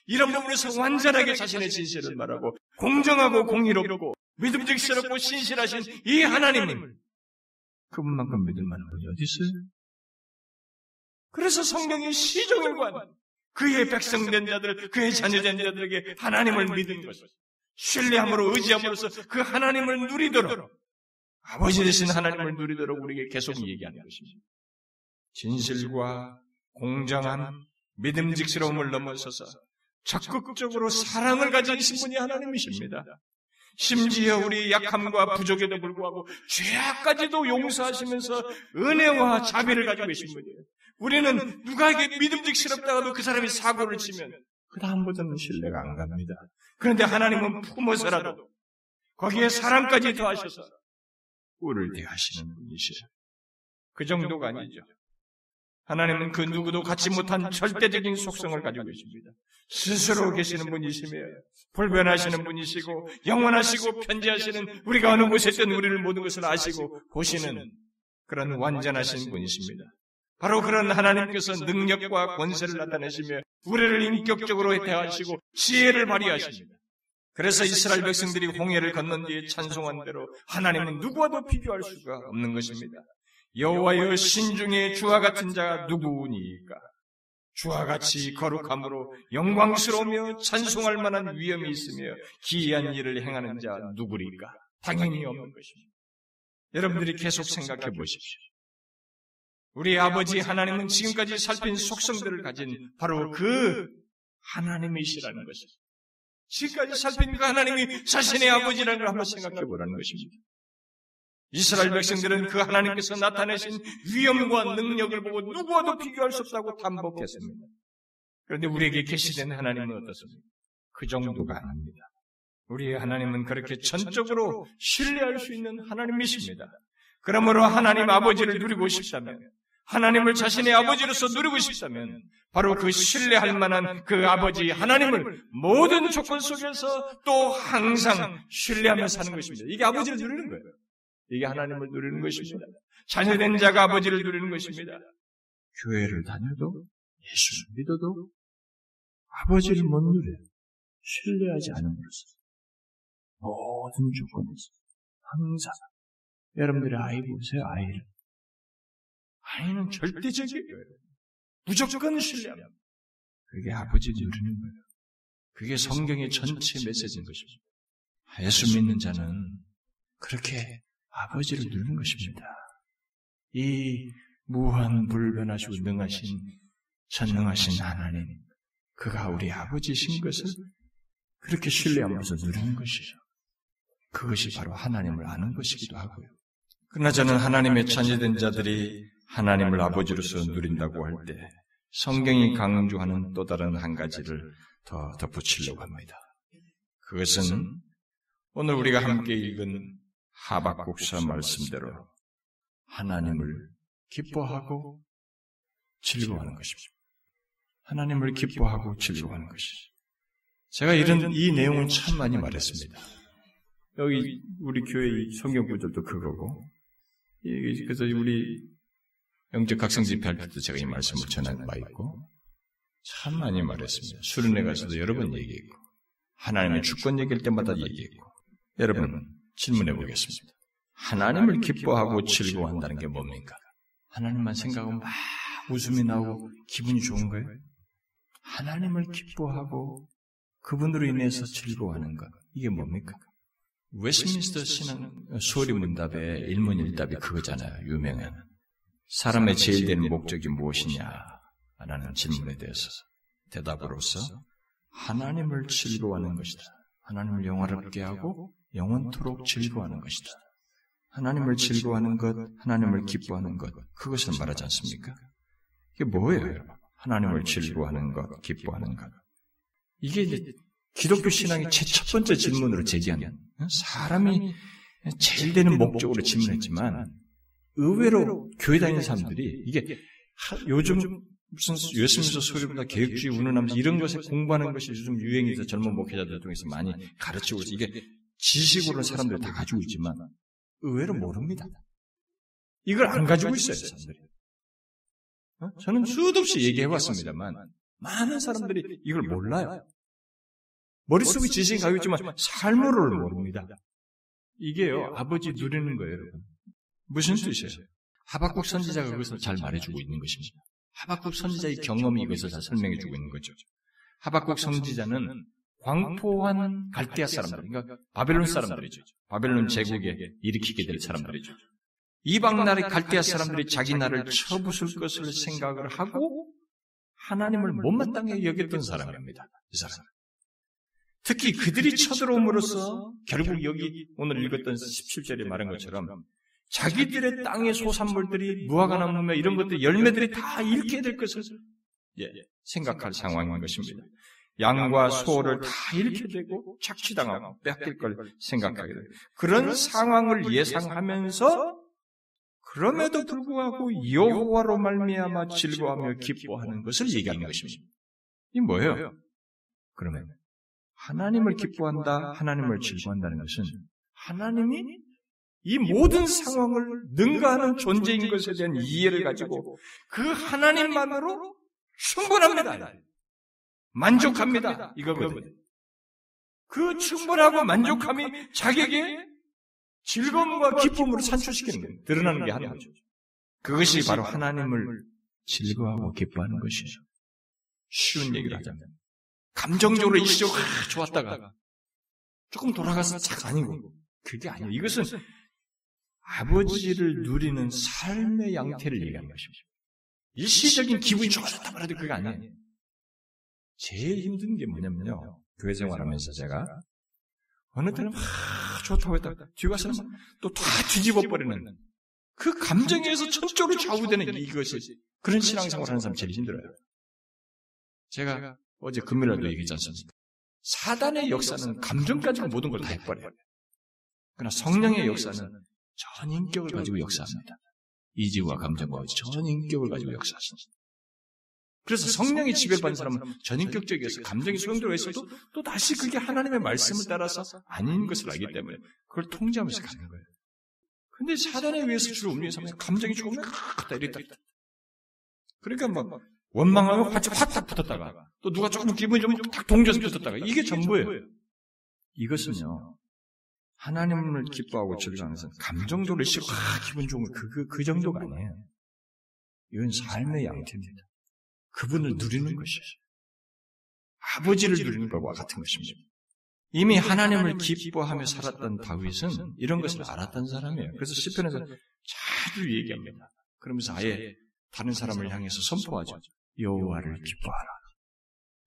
이런 부분에서 완전하게 자신의 진실을 말하고 공정하고 공의롭고 믿음직스럽고 신실하신 이 하나님을 그분만큼 믿을 만한 분이 어디 있어요? 그래서 성경이 시종일관 그의 백성된 자들, 그의 자녀된 자들에게 하나님을 믿는 것을 신뢰함으로 의지함으로써 그 하나님을 누리도록 아버지 되신 하나님을 누리도록 우리에게 계속 얘기하는 것입니다. 진실과 공정함, 믿음직스러움을 넘어서서 적극적으로 사랑을 가지신 분이 하나님이십니다. 심지어 우리 약함과 부족에도 불구하고 죄악까지도 용서하시면서 은혜와 자비를 가지고 계신 분이에요. 우리는 누가에게 믿음직스럽다가도 그 사람이 사고를 치면 그 다음부터는 신뢰가 안 갑니다. 그런데 하나님은 품어서라도 거기에 사람까지 더하셔서 우리를 대하시는 분이시죠. 그 정도가 아니죠. 하나님은 그 누구도 갖지 못한 절대적인 속성을 가지고 계십니다. 스스로 계시는 분이시며 불변하시는 분이시고 영원하시고 편지하시는 우리가 어느 곳에 있든 우리를 모든 것을 아시고 보시는 그런 완전하신 분이십니다. 바로 그런 하나님께서 능력과 권세를 나타내시며 우리를 인격적으로 대하시고 지혜를 발휘하십니다. 그래서 이스라엘 백성들이 홍해를 건넌 뒤에 찬송한 대로 하나님은 누구와도 비교할 수가 없는 것입니다. 여호와여 신중에 주와 같은 자가 누구니까? 주와 같이 거룩함으로 영광스러우며 찬송할 만한 위엄이 있으며 기이한 일을 행하는 자 누구리까? 당연히 없는 것입니다. 여러분들이 계속 생각해 보십시오. 우리 아버지 하나님은 지금까지 살핀 속성들을 가진 바로 그 하나님이시라는 것입니다. 지금까지 살핀 그 하나님이 자신의 아버지라는 걸 한번 생각해 보라는 것입니다. 이스라엘 백성들은 그 하나님께서 나타내신 위엄과 능력을 보고 누구와도 비교할 수 없다고 담복했습니다. 그런데 우리에게 계시된 하나님은 어떻습니까? 그 정도가 아닙니다. 우리의 하나님은 그렇게 전적으로 신뢰할 수 있는 하나님이십니다. 그러므로 하나님 아버지를 누리고 싶다면, 하나님을 자신의 아버지로서 누리고 싶다면, 바로 그 신뢰할 만한 그 아버지 하나님을 모든 조건 속에서 또 항상 신뢰하며 사는 것입니다. 이게 아버지를 누리는 거예요. 이게 하나님을 누리는 것입니다. 자녀된 자가 아버지를 누리는 것입니다. 교회를 다녀도 예수를 믿어도 아버지를 못 누려요. 신뢰하지 않음으로써 모든 조건에서 항상 여러분들의 아이 보세요, 아이를. 아이는 절대적이에요. 무조건 신뢰합니다. 그게 아버지를 누리는 거예요. 그게 성경의 전체 메시지인 것입니다. 예수 믿는 자는 그렇게 아버지를 누리는 것입니다. 이 무한 불변하시고 능하신 전능하신 하나님, 그가 우리 아버지신 것을 그렇게 신뢰하면서 누리는 것이죠. 그것이 바로 하나님을 아는 것이기도 하고요. 그러나 저는 하나님의 자녀된 자들이 하나님을 아버지로서 누린다고 할 때 성경이 강조하는 또 다른 한 가지를 더 덧붙이려고 합니다. 그것은 오늘 우리가 함께 읽은 하박국사 말씀대로 하나님을 기뻐하고 즐거워하는 것입니다. 하나님을 기뻐하고 즐거워하는 것이죠. 제가 이런 이 내용은 참 많이 말했습니다. 여기 우리 교회 성경 구절도 그거고, 그래서 우리 영적 각성 집회할 때도 제가 이 말씀을 전한 바 있고, 참 많이 말했습니다. 수련회 가서도 여러 번 얘기했고, 하나님의 주권 얘기할 때마다 얘기했고, 여러분 질문해 보겠습니다. 하나님을 기뻐하고 즐거워한다는 게 뭡니까? 하나님만 생각하면 막 웃음이 나오고 기분이 좋은 거예요? 하나님을 기뻐하고 그분으로 인해서 즐거워하는 것. 이게 뭡니까? 웨스민스터 신앙 소리 문답의 일문일답이 그거잖아요. 유명한. 사람의 제일 되는 목적이 무엇이냐? 라는 질문에 대해서 대답으로서 하나님을 즐거워하는 것이다. 하나님을 영화롭게 하고 영원토록 즐거워하는 것이다. 하나님을 즐거워하는 것, 하나님을 기뻐하는 것, 그것을 말하지 않습니까? 이게 뭐예요, 하나님을 즐거워하는 것, 기뻐하는 것. 이게 이제 기독교 신앙의 첫 번째 질문으로 제기하는 사람이 제일 되는 목적으로 질문했지만 의외로 교회 다니는 사람들이 이게 요즘 무슨 예수님서 소리보다 개혁주의 운운하면서 이런 것에 공부하는 것이 요즘 유행해서 젊은 목회자들 중에서 많이 가르치고 있어. 이게 지식으로는 사람들이 다 가지고 있지만 의외로 모릅니다. 이걸 안 가지고 있어요, 사람들이. 어? 저는 수도 없이 얘기해왔습니다만 많은 사람들이 이걸 몰라요. 머릿속에 지식이 가지고 있지만 삶으로는 모릅니다. 이게요, 아버지 누리는 거예요, 여러분. 무슨 뜻이에요? 하박국 선지자가 그것을 잘 말해주고 있는 것입니다. 하박국 선지자의 경험이 이것을 잘 설명해주고 있는 거죠. 하박국 선지자는 광포한 갈대아 사람들, 그러니까 바벨론 사람들이죠. 바벨론 제국에 일으키게 될 사람들이죠. 이방 나라의 갈대아 사람들이 자기 나라를 쳐부술 것을 생각을 하고 하나님을 못마땅히 여겼던 사람입니다. 이 사람. 특히 그들이 쳐들어옴으로써 결국 여기 오늘 읽었던 17절에 말한 것처럼 자기들의 땅의 소산물들이 무화과 나무며 이런 것들 열매들이 다 잃게 될 것을 예, 생각할 상황인 것입니다. 양과 소를 다 잃게 되고 착취당하고 뺏길 걸 생각하게 돼요. 그런 상황을 예상하면서 그럼에도 불구하고 여호와로 말미암아 즐거워하며 기뻐하는 것을 얘기하는 것입니다. 이 뭐예요? 그러면 하나님을 기뻐한다, 하나님을 즐거워한다는 것은 하나님이 이 모든 상황을 능가하는 존재인 것에 대한 이해를 가지고 그 하나님만으로 충분합니다. 만족합니다. 이거거든요. 그 충분하고 만족함이 자기에게 즐거움과 기쁨으로 산출시키는 거예요. 드러나는 게 하나죠. 그것이 바로 하나님을 즐거워하고 기뻐하는 것이죠. 쉬운 얘기를 하자면. 감정적으로 일시적으로 아, 좋았다가 조금 돌아가서 착 아니고. 그게 아니에요. 이것은 아버지를 누리는 삶의 양태를 얘기하는 것입니다. 일시적인 기분이 좋아졌다 말해도 그게 아니에요. 제일 힘든 게 뭐냐면요. 교회 생활하면서 제가 어느 때는 막 좋다고 했다. 뒤 가서는 또다 뒤집어 버리는 그 감정에서 천적으로 좌우되는 이것이 그런 신앙생활 하는 사람 제일 힘들어요. 제가 어제 금요일에도 얘기했지 않습니까? 사단의 역사는 감정 가지고 모든 걸 다 해버려요. 그러나 성령의 역사는 전 인격을 가지고 역사합니다. 이지와 감정과 전 인격을 가지고 역사하십니다. 그래서 성령의 지배받은 사람은 전인격적이어서 감정이 소용돌어 있어도 또 다시 그게 하나님의 말씀을 따라서 아닌 것을 알기 때문에 그걸 통제하면서 가는 거예요. 근데 사단에 의해서 주로 움직이는 사람은 감정이 조금만 크다 이랬다. 그러니까 막 원망하면 화치 확탁 붙었다가 또 누가 조금 기분이 좀탁 동져서 붙었다가 이게 전부예요. 이것은요 하나님을 기뻐하고 즐거워하면서 감정적으로 싫고 아, 기분 좋은 거, 그, 그, 그 정도가 아니에요. 이건 삶의 양태입니다. 그분을 누리는 것이에요. 아버지를 누리는 것과 같은 것입니다. 이미 하나님을 기뻐하며 살았던 다윗은 이런 것을 알았던 사람이에요. 그래서 시편에서 자주 얘기합니다. 그러면서 아예 다른 사람을 향해서 선포하죠. 여호와를 기뻐하라.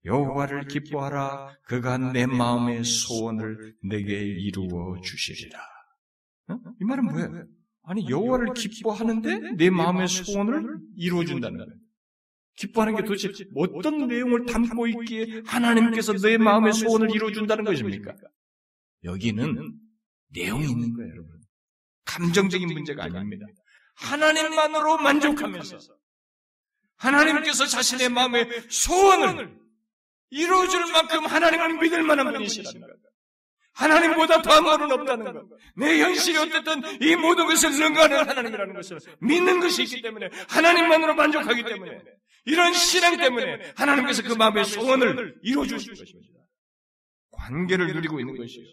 여호와를 기뻐하라. 그가 내 마음의 소원을 내게 이루어 주시리라. 어? 이 말은 뭐예요? 아니 여호와를 기뻐하는데 내 마음의 소원을 이루어 준다는 거예요. 기뻐하는 게 도대체 어떤 내용을 담고 있기에 하나님께서 내 마음의 소원을 이루어 준다는 것입니까? 여기는 내용이 있는 거예요, 여러분. 감정적인 문제가 아닙니다. 하나님만으로 만족하면서 하나님께서 자신의 마음의 소원을 이루어줄 만큼 하나님을 믿을 만한 분이시라는 것. 하나님보다 더한 분은 없다는 것. 내 현실이 어쨌든 이 모든 것을 능가하는 하나님이라는 것을 믿는 것이 있기 때문에 하나님만으로 만족하기 때문에 이런 신앙 때문에 하나님께서 그 마음의 소원을 이루어 주신 것입니다. 관계를 누리고 있는 것이에요.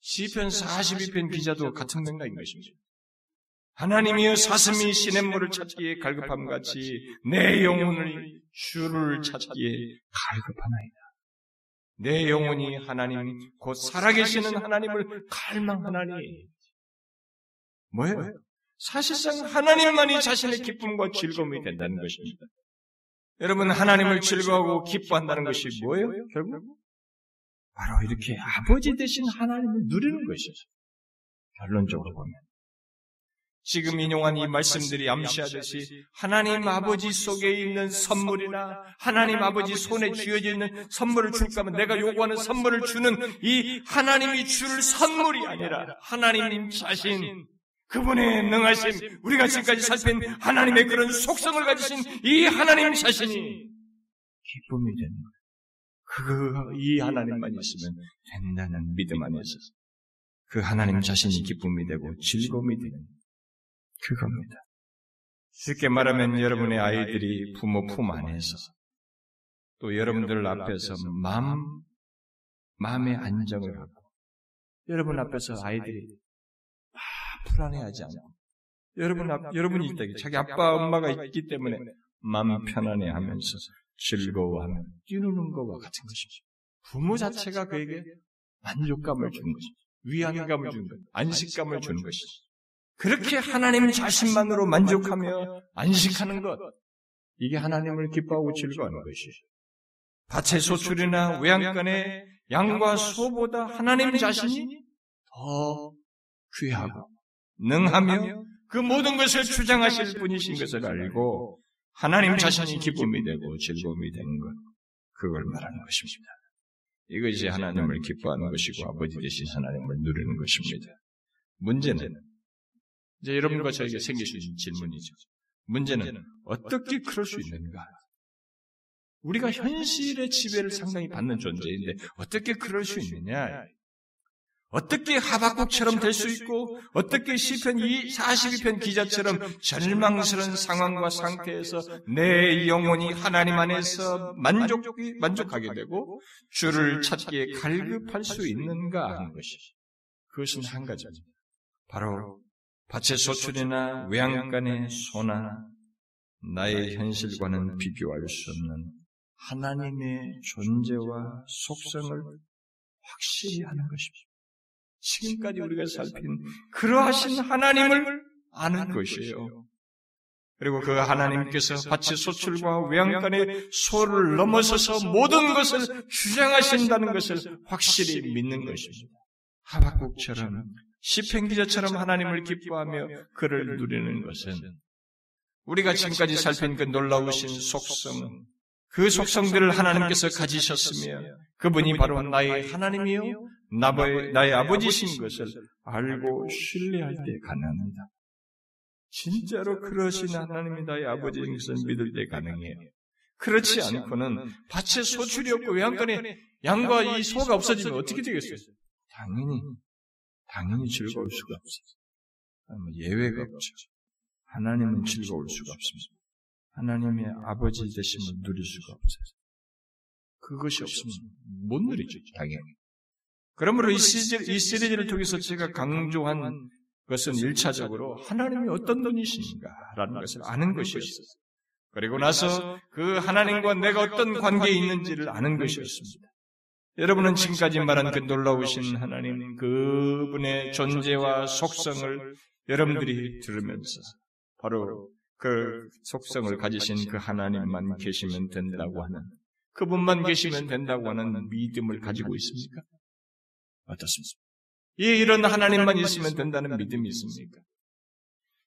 시편 42편 기자도 같은 생각인 것입니다. 하나님이여 사슴이 시냇물을 찾기에 갈급함 같이 내 영혼을 주를 찾기에 갈급하나이다. 내 영혼이 하나님 곧 살아계시는 하나님을 갈망하나니 뭐예요? 사실상 하나님만이 자신의 기쁨과 즐거움이 된다는 것입니다. 여러분 하나님을 즐거워하고 기뻐한다는 것이 뭐예요? 결국 바로 이렇게 아버지 대신 하나님을 누리는 것이죠. 결론적으로 보면 지금 인용한 이 말씀들이 암시하듯이 하나님 아버지 속에 있는 선물이나 하나님 아버지 손에 쥐어져 있는 선물을 줄까 하면 내가 요구하는 선물을 주는 이 하나님이 줄 선물이 아니라 하나님 자신 그분의 능하심, 우리가 지금까지 살핀 하나님의 그런 속성을 가지신 이 하나님 자신이 기쁨이 되는 거예요. 그, 이 하나님만 있으면 된다는 믿음 안에서 그 하나님 자신이 기쁨이 되고 즐거움이 되는 그겁니다. 쉽게 말하면 여러분의 아이들이 부모 품 안에서 또 여러분들 앞에서 마음, 마음의 안정을 갖고 여러분 앞에서 아이들이 불안해하지 않고 여러분 앞, 여러분이 있다. 자기 아빠, 엄마가 있기 때문에 마음 편안해하면서 즐거워하며 뛰노는 것과 같은 것이죠. 부모 자체가 그에게 만족감을 주는 것이죠. 위안감을 주는 것, 안식감을 주는 것이죠. 그렇게 하나님 자신만으로 만족하며 안식하는 것, 이게 하나님을 기뻐하고 즐거워하는 것이죠. 밭의 소출이나 외양간의 양과 소보다 하나님 자신이 더 귀하고 능하며 그 모든 것을 주장하실 분이신 것을 알고 하나님 자신이 기쁨이 되고 즐거움이 되는 것, 그걸 말하는 것입니다. 이것이 하나님을 기뻐하는 것이고 아버지 되신 하나님을 누리는 것입니다. 문제는 이제 여러분과 저에게 생길 수 있는 질문이죠. 문제는 어떻게 그럴 수 있는가? 우리가 현실의 지배를 상당히 받는 존재인데 어떻게 그럴 수 있느냐? 어떻게 하박국처럼 될 수 있고 어떻게 시편 42편 기자처럼 절망스러운 상황과 상태에서 내 영혼이 하나님 안에서 만족 만족하게 되고 주를 찾기에 갈급할 수 있는가 하는 것이 그것은 한 가지입니다. 바로 밭의 소출이나 외양간의 소나 나의 현실과는 비교할 수 없는 하나님의 존재와 속성을 확실히 하는 것입니다. 지금까지 우리가 살핀 그러하신 하나님을 아는 것이에요. 그리고 그 하나님께서 밭의 소출과 외양간의 소를 넘어서서 모든 것을 주장하신다는 것을 확실히 믿는 것입니다. 하박국처럼 시팽기자처럼 하나님을 기뻐하며 그를 누리는 것은 우리가 지금까지 살핀 그 놀라우신 속성, 그 속성들을 하나님께서 가지셨으며 그분이 바로 나의 하나님이요 나의, 나의 아버지신 것을 알고 신뢰할 때 가능합니다. 진짜로 그러신 하나님이 나의 아버지인 것을 믿을 때 가능해요. 그렇지 않고는 밭에 소출이 없고 외양간에 양과 이 소가 없어지면 어떻게 되겠어요? 당연히, 당연히 즐거울 수가 없어요. 뭐 예외가 없죠. 하나님은 즐거울 수가 없습니다. 하나님의 아버지 되심을 누릴 수가 없어요. 그것이 없으면 못 누리죠, 당연히. 그러므로 이, 시리즈, 이 시리즈를 통해서 제가 강조한 것은 일차적으로 하나님이 어떤 분이신가라는 것을 아는 것이었어요. 그리고 나서 그 하나님과 내가 어떤 관계에 있는지를 아는 것이었습니다. 여러분은 지금까지 말한 그 놀라우신 하나님, 그분의 존재와 속성을 여러분들이 들으면서 바로 그 속성을 가지신 그 하나님만 계시면 된다고 하는, 그분만 계시면 된다고 하는 믿음을 가지고 있습니까? 어떻습니까? 이 이런 하나님만 있으면 된다는 믿음이 있습니까?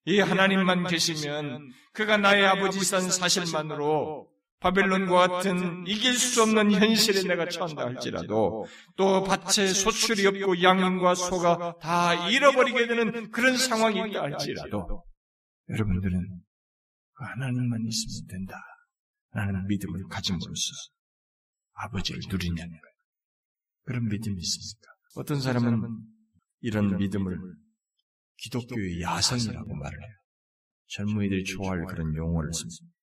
이 하나님만 계시면 그가 나의 아버지산 사실만으로 바벨론과 같은 이길 수 없는 현실에 내가 처한다 할지라도 또 밭에 소출이 없고 양과 소가 다 잃어버리게 되는 그런 상황이 있다 할지라도 여러분들은 그 하나님만 있으면 된다 라는 믿음을 가짐으로써 아버지를 누리냐는. 그런 믿음이 있습니까? 어떤 사람은 이런 믿음을 기독교의 야성이라고 말을 해요. 젊은이들이 좋아할 그런 용어를 씁니다.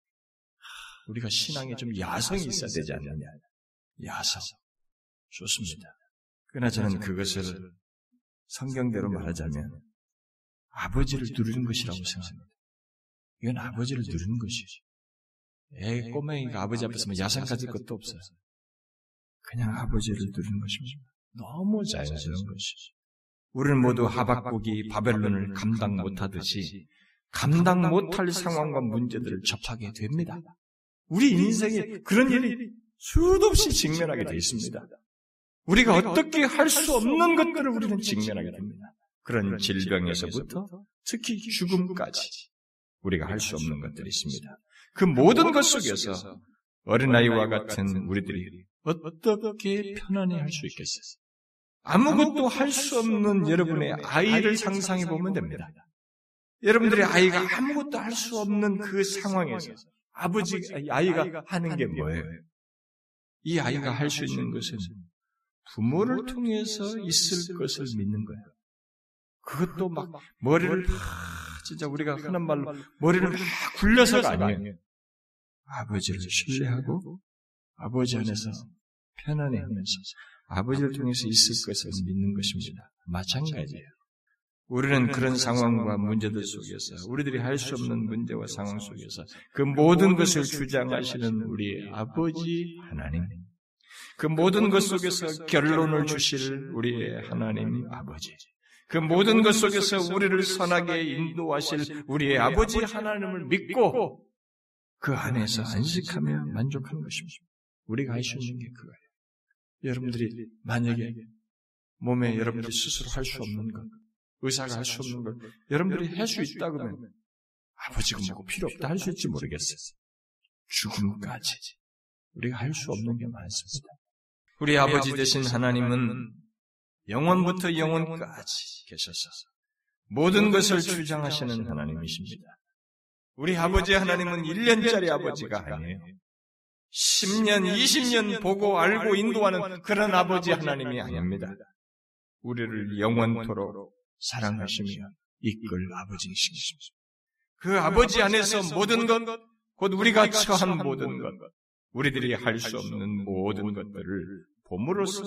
우리가 신앙에 좀 야성이 있어야 되지 않느냐. 야성. 좋습니다. 그러나 저는 그것을 성경대로 말하자면 아버지를 누리는 것이라고 생각합니다. 이건 아버지를 누리는 것이죠. 애 꼬맹이가 아버지 앞에 서면 야상 가질 것도 없어요. 그냥 아버지를 누리는 것입니다. 너무 자연스러운 것이죠. 우리는 모두 하박국이 바벨론을 감당 못하듯이 감당 못할 상황과 문제들을 접하게 됩니다. 우리 인생에 그런 일이 수도 없이 직면하게 되어 있습니다. 우리가 어떻게 할 수 없는 것들을 우리는 직면하게 됩니다. 그런 질병에서부터 특히 죽음까지 우리가 할 수 없는 것들이 있습니다. 그 모든 것 속에서 어린아이와 같은 우리들이 어떻게 편안히 할 수 있겠어요? 아무것도 할 수 없는 여러분의 아이를 상상해 보면 됩니다. 여러분들의 아이가 아무것도 할 수 없는 그 상황에서 아버지, 아이가 하는 게 뭐예요? 이 아이가 할 수 있는 것은 부모를 통해서 있을 것을 믿는 거예요. 그것도 막 머리를 막 진짜 우리가 흔한 말로 머리를 막 굴려서가 아니에요. 아버지를 신뢰하고 아버지 안에서 편안해 하면서 아버지를 통해서 있을 것을 믿는 것입니다. 마찬가지예요. 우리는 그런 상황과 문제들 속에서 우리들이 할 수 없는 문제와 상황 속에서 그 모든 것을 주장하시는 우리 아버지 하나님, 그 모든 것 속에서 결론을 주실 우리의 하나님 아버지, 그 모든 것 속에서 우리를 선하게 인도하실 우리의 아버지 하나님을 믿고 그 안에서 안식하며 만족하는 것입니다. 우리가 할 수 있는 게 그거예요. 여러분들이 만약에 몸에 여러분들이 스스로 할 수 없는 것, 의사가 할 수 없는 것, 여러분들이 할 수 있다 그러면 아버지가 뭐고 필요 없다 할 수 있지 모르겠어요. 죽음까지 우리가 할 수 없는 게 많습니다. 우리 아버지 되신 하나님은 영원부터 영원까지 계셔서 모든 것을 주장하시는 하나님이십니다. 우리 아버지 하나님은 1년짜리 아버지가 아니에요. 10년, 20년 보고 알고 인도하는 그런 아버지 하나님이 아닙니다. 우리를 영원토록 사랑하시며 이끌 아버지이십니다. 그 아버지 안에서 모든 것, 곧 우리가 처한 모든 것, 우리들이 할 수 없는 모든 것들을 봄으로써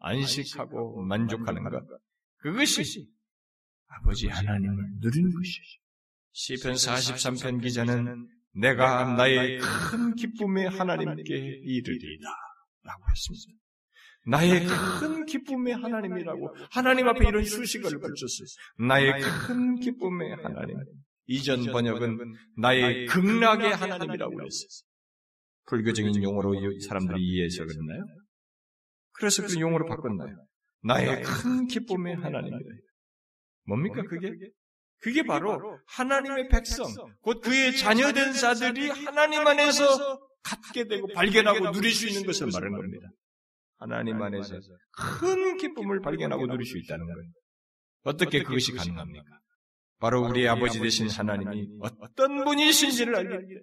안식하고 만족하는 것, 그것이 아버지 하나님을 누리는 것이죠. 시편 43편 기자는 내가 나의 큰 기쁨의 하나님께 이르리다. 라고 했습니다. 나의 큰 기쁨의 하나님이라고 하나님 앞에 이런 수식을 붙였어요. 나의 큰 기쁨의 하나님. 이전 번역은 나의 극락의 하나님이라고 했어요. 불교적인 용어로 사람들이 이해해서 그랬나요? 그래서 그 용어로 바꿨나요? 나의 큰 기쁨의 하나님이다. 뭡니까 그게? 그게 바로 하나님의 백성, 곧 그의 자녀된 자들이 하나님 안에서 갖게 되고 발견하고 누릴 수 있는 것을 말하는 겁니다. 하나님 안에서 큰 기쁨을 발견하고 누릴 수 있다는 거예요. 어떻게 그것이 가능합니까? 바로 우리 아버지 되신 하나님이 어떤 분이신지를 알기,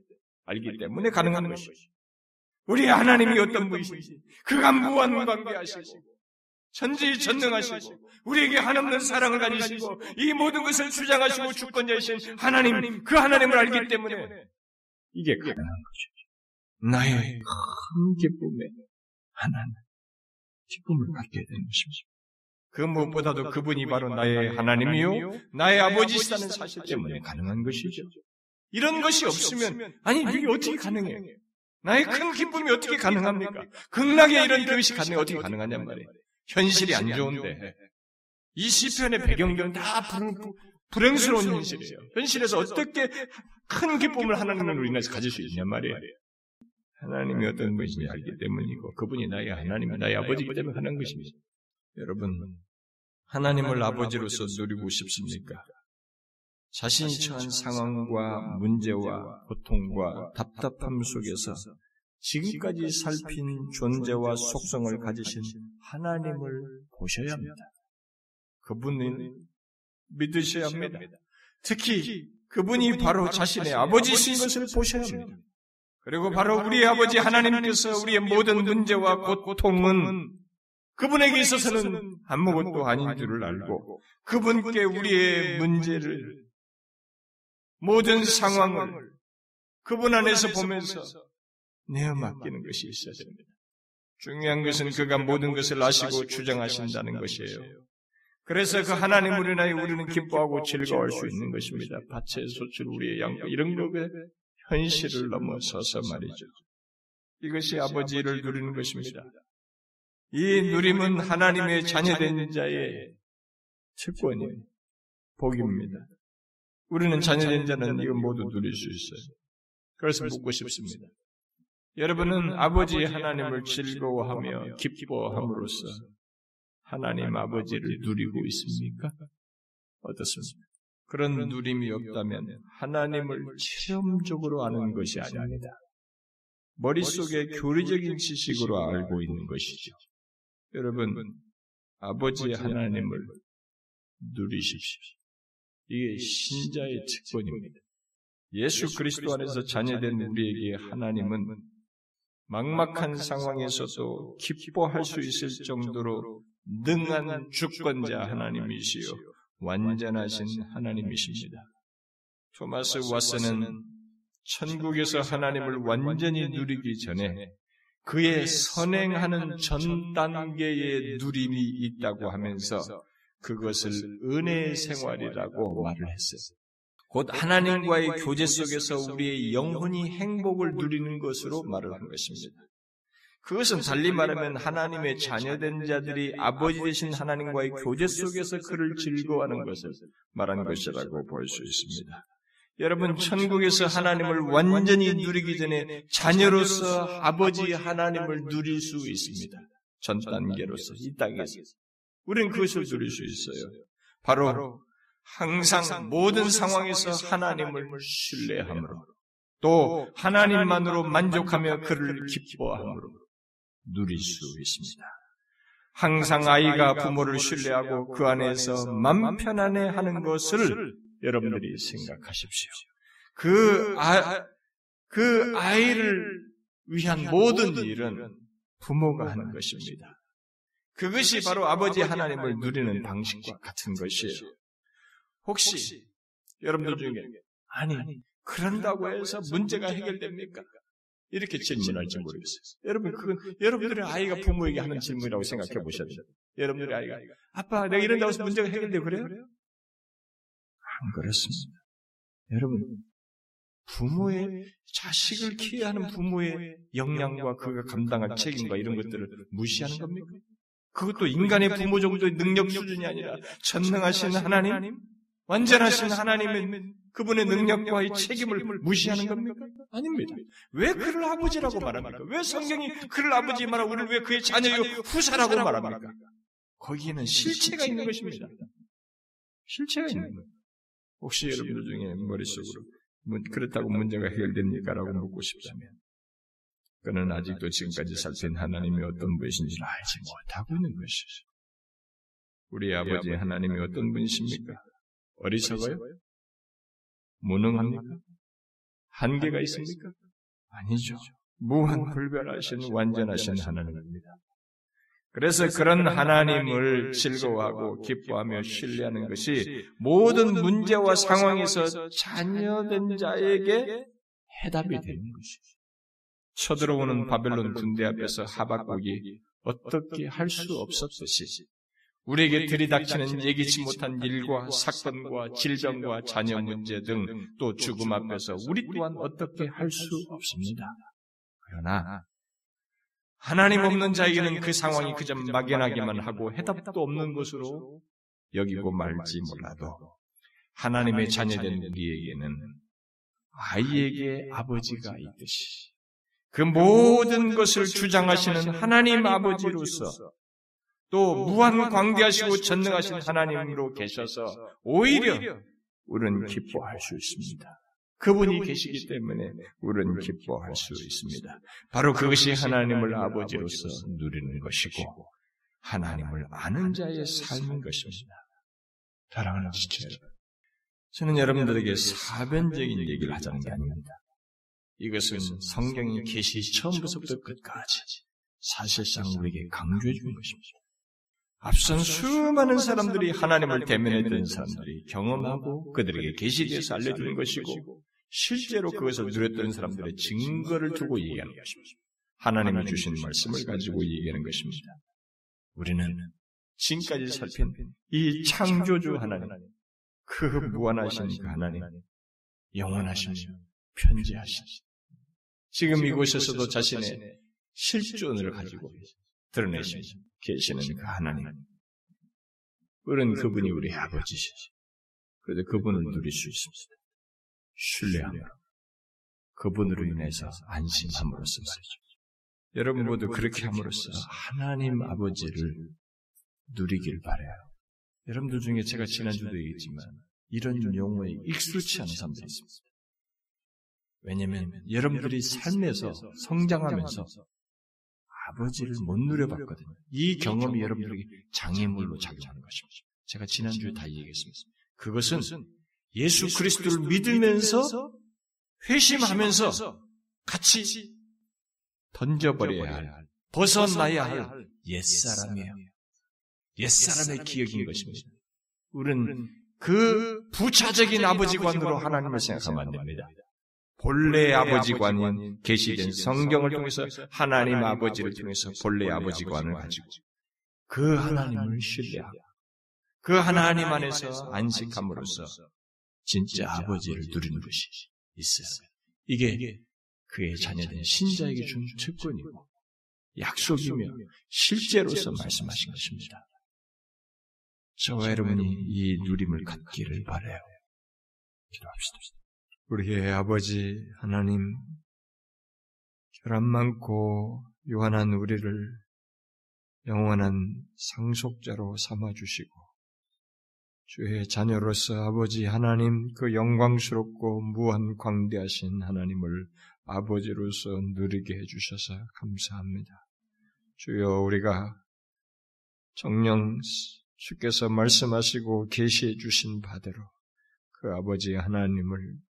알기 때문에 가능한 것이죠. 우리 하나님이 어떤 분이신지, 그가 무한 관계하시고, 천지전능하시고 우리에게 한없는 사랑을 가지시고 이 모든 것을 주장하시고 주권자이신 하나님 그 하나님을 알기 때문에 이게 가능한 것이죠. 나의 큰 기쁨에 하나님 기쁨을 갖게 되는 것입니다. 그 무엇보다도 그분이 바로 나의 하나님이요 나의 아버지시다는 사실 때문에 가능한 것이죠. 이런 것이 없으면 아니 이게 어떻게 가능해요? 나의 큰 기쁨이 어떻게 가능합니까? 극락에 이런 그것이 가능해 어떻게 가능하냔 말이에요. 현실이 안 좋은데 이 시편의 배경들은 다 불, 행스러운 현실이에요. 현실에서 어떻게 큰 기쁨을 하나님을 우리나라에서 가질 수 있냔 말이에요. 하나님이 어떤 분이신지 알기 때문이고 그분이 나의 하나님, 나의 아버지이기 때문에 하는 것입니다. 여러분, 하나님을 아버지로서 누리고 싶습니까? 자신이 처한 상황과 문제와 고통과 답답함 속에서 지금까지 살핀 존재와 속성을 가지신 하나님을 보셔야 합니다. 그분을 믿으셔야 합니다. 특히 그분이 바로 자신의 아버지신 것을 보셔야 합니다. 그리고 바로 우리의 아버지 하나님께서 우리의 모든 문제와 고통은 그분에게 있어서는 아무것도 아닌 줄을 알고 그분께 우리의 문제를 모든 상황을 그분 안에서 보면서 내어 맡기는 것이 있어야 됩니다. 중요한 것은 그가 모든 것을 아시고 주장하신다는 것이에요. 그래서 그 하나님을 인하여 우리는 기뻐하고 즐거워할 수 있는 것입니다. 밭에 소출 우리의 양과 이런 것의 현실을 넘어서서 말이죠. 이것이 아버지를 누리는 것입니다. 이 누림은 하나님의 자녀된 자의 특권이에요. 복입니다. 우리는 자녀된 자는 이거 모두 누릴 수 있어요. 그래서 묻고 싶습니다. 여러분은 아버지 하나님을 즐거워하며 기뻐함으로써 하나님 아버지를 누리고 있습니까? 어떻습니까? 그런 누림이 없다면 하나님을 체험적으로 아는 것이 아닙니다. 머릿속에 교리적인 지식으로 알고 있는 것이죠. 여러분, 아버지 하나님을 누리십시오. 이게 신자의 특권입니다. 예수 그리스도 안에서 자녀된 우리에게 하나님은 막막한 상황에서도 기뻐할 수 있을 정도로 능한 주권자 하나님이시요 완전하신 하나님이십니다. 토마스 와스는 천국에서 하나님을 완전히 누리기 전에 그의 선행하는 전 단계의 누림이 있다고 하면서 그것을 은혜의 생활이라고 말을 했어요. 곧 하나님과의 교제 속에서 우리의 영혼이 행복을 누리는 것으로 말을 한 것입니다. 그것은 달리 말하면 하나님의 자녀된 자들이 아버지 되신 하나님과의 교제 속에서 그를 즐거워하는 것을 말한 것이라고 볼 수 있습니다. 여러분, 천국에서 하나님을 완전히 누리기 전에 자녀로서 아버지 하나님을 누릴 수 있습니다. 전 단계로서, 이 땅에서. 우리는 그것을 누릴 수 있어요. 바로 항상 모든 상황에서 하나님을 신뢰함으로 또 하나님만으로 만족하며 그를 기뻐함으로 누릴 수 있습니다. 항상 아이가 부모를 신뢰하고 그 안에서 맘 편안해 하는 것을 여러분들이 생각하십시오. 그, 아, 그 아이를 위한 모든 일은 부모가 하는 것입니다. 그것이 바로 아버지 하나님을 누리는 방식과 같은 것이에요. 혹시 여러분들 중에 아니 그런다고 해서 문제가 해결됩니까? 이렇게 질문할지 모르겠어요. 여러분 그건 여러분들의 아이가 부모에게 하는 질문이라고 생각해 보셔야 돼요. 여러분들의 아이가 아빠 내가 이런다고 해서 문제가 해결돼 그래요? 안 그렇습니다. 여러분 부모의 자식을 키워하는 부모의 역량과 그가 감당할 책임과 이런 것들을 무시하는 겁니까? 그것도 인간의 부모 정도의 능력 수준이 아니라 전능하신 하나님, 완전하신 하나님의 그분의 능력과 의 책임을 무시하는 겁니까? 아닙니다. 왜 그를 아버지라고 말합니까? 왜 성경이 그를 아버지 말하고 우리를 왜 그의 자녀요 후사라고 말합니까? 거기에는 실체가 있는 것입니다. 실체가 있는 것. 혹시 여러분들 중에 머릿속으로 그렇다고 문제가 해결됩니까? 라고 묻고 싶다면 그는 아직도 지금까지 살핀 하나님이 어떤 분이신지를 알지 못하고 있는 것이죠. 우리 아버지 하나님이 어떤 분이십니까? 어리석어요? 무능합니까? 한계가 있습니까? 아니죠. 무한 불변하신 완전하신 하나님입니다. 그래서 그런 하나님을 즐거워하고 기뻐하며 신뢰하는 것이 모든 문제와 상황에서 자녀된 자에게 해답이 되는 것이죠. 쳐들어오는 바벨론 군대 앞에서 하박국이 어떻게 할 수 없었듯이 우리에게 들이닥치는 예기치 못한 일과 사건과 질병과 자녀 문제 등 또 죽음 앞에서 우리 또한 어떻게 할 수 없습니다. 그러나 하나님 없는 자에게는 그 상황이 그저 막연하게만 하고 해답도 없는 것으로 여기고 말지 몰라도 하나님의 자녀된 우리에게는 아이에게 아버지가 있듯이 그 모든 것을 주장하시는 하나님 아버지로서 또 무한 광대하시고 전능하신 하나님으로 계셔서 오히려 우리는 기뻐할 수 있습니다. 그분이 계시기 때문에 우리는 기뻐할 수 있습니다. 바로 그것이 하나님을 아버지로서 누리는 것이고 하나님을 아는 자의 삶인 것입니다. 사랑하는 지체 여러분, 저는 여러분들에게 사변적인 얘기를 하자는 게 아닙니다. 이것은 성경이 계시 처음부터 끝까지 사실상 우리에게 강조해 주는 것입니다. 앞선 수많은 사람들이 하나님을 대면했던 사람들이 경험하고 그들에게 계시되어서 알려주는 것이고 실제로 그것을 누렸던 사람들의 증거를 두고 얘기하는 것입니다. 하나님이 주신 말씀을 가지고 얘기하는 것입니다. 우리는 지금까지 살핀 이 창조주 하나님, 그 무한하신 그 하나님, 영원하시며 편지하신 지금 이곳에서도 자신의 실존을 가지고 드러내시며 계시는 그 하나님. 우리는 그분이 우리 아버지시죠. 그래도 그분을 누릴 수 있습니다. 신뢰함으로. 그분으로 인해서 안심함으로써 말이죠. 여러분 모두 그렇게 함으로써 하나님 아버지를 누리길 바래요. 여러분들 중에 제가 지난주도 얘기했지만 이런 용어에 익숙치 않은 사람들이 있습니다. 왜냐하면 여러분들이 삶에서 성장하면서 아버지를 못 누려봤거든요. 이 경험이 여러분들에게 장애물로 작용하는 것입니다. 제가 지난주에 다 얘기했습니다. 그것은 예수 그리스도를 믿으면서 회심하면서 같이 던져버려야 할, 벗어나야 할 옛사람이에요. 옛사람의 기억인 것입니다. 우리는 그 부차적인 아버지관으로 하나님을 생각하면 안 됩니다. 본래 아버지관인 계시된 성경을 통해서 하나님 아버지를 통해서 본래 아버지관을 가지고 그 하나님을 신뢰하고 그 하나님 안에서 안식함으로써 진짜 아버지를 누리는 것이 있어요. 이게 그의 자녀된 신자에게 준 특권이고 약속이며 실제로서 말씀하신 것입니다. 저와 여러분이 이 누림을 갖기를 바래요. 기도합시다. 우리의 아버지 하나님, 결함 많고 요한한 우리를 영원한 상속자로 삼아주시고, 주의 자녀로서 아버지 하나님 그 영광스럽고 무한 광대하신 하나님을 아버지로서 누리게 해주셔서 감사합니다. 주여 우리가 정령 주께서 말씀하시고 계시해 주신 바대로 그 아버지 하나님을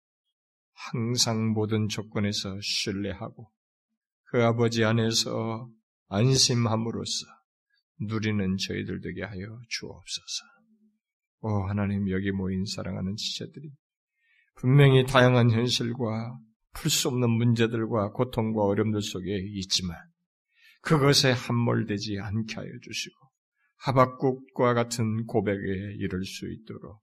항상 모든 조건에서 신뢰하고 그 아버지 안에서 안심함으로써 누리는 저희들 되게 하여 주옵소서. 오 하나님 여기 모인 사랑하는 지체들이 분명히 다양한 현실과 풀 수 없는 문제들과 고통과 어려움들 속에 있지만 그것에 함몰되지 않게 하여 주시고 하박국과 같은 고백에 이를 수 있도록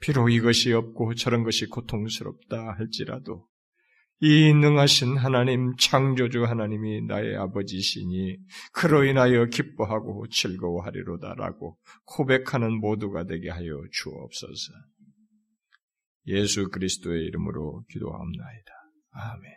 비록 이것이 없고 저런 것이 고통스럽다 할지라도 이 능하신 하나님 창조주 하나님이 나의 아버지시니 그로 인하여 기뻐하고 즐거워하리로다라고 고백하는 모두가 되게 하여 주옵소서. 예수 그리스도의 이름으로 기도하옵나이다. 아멘.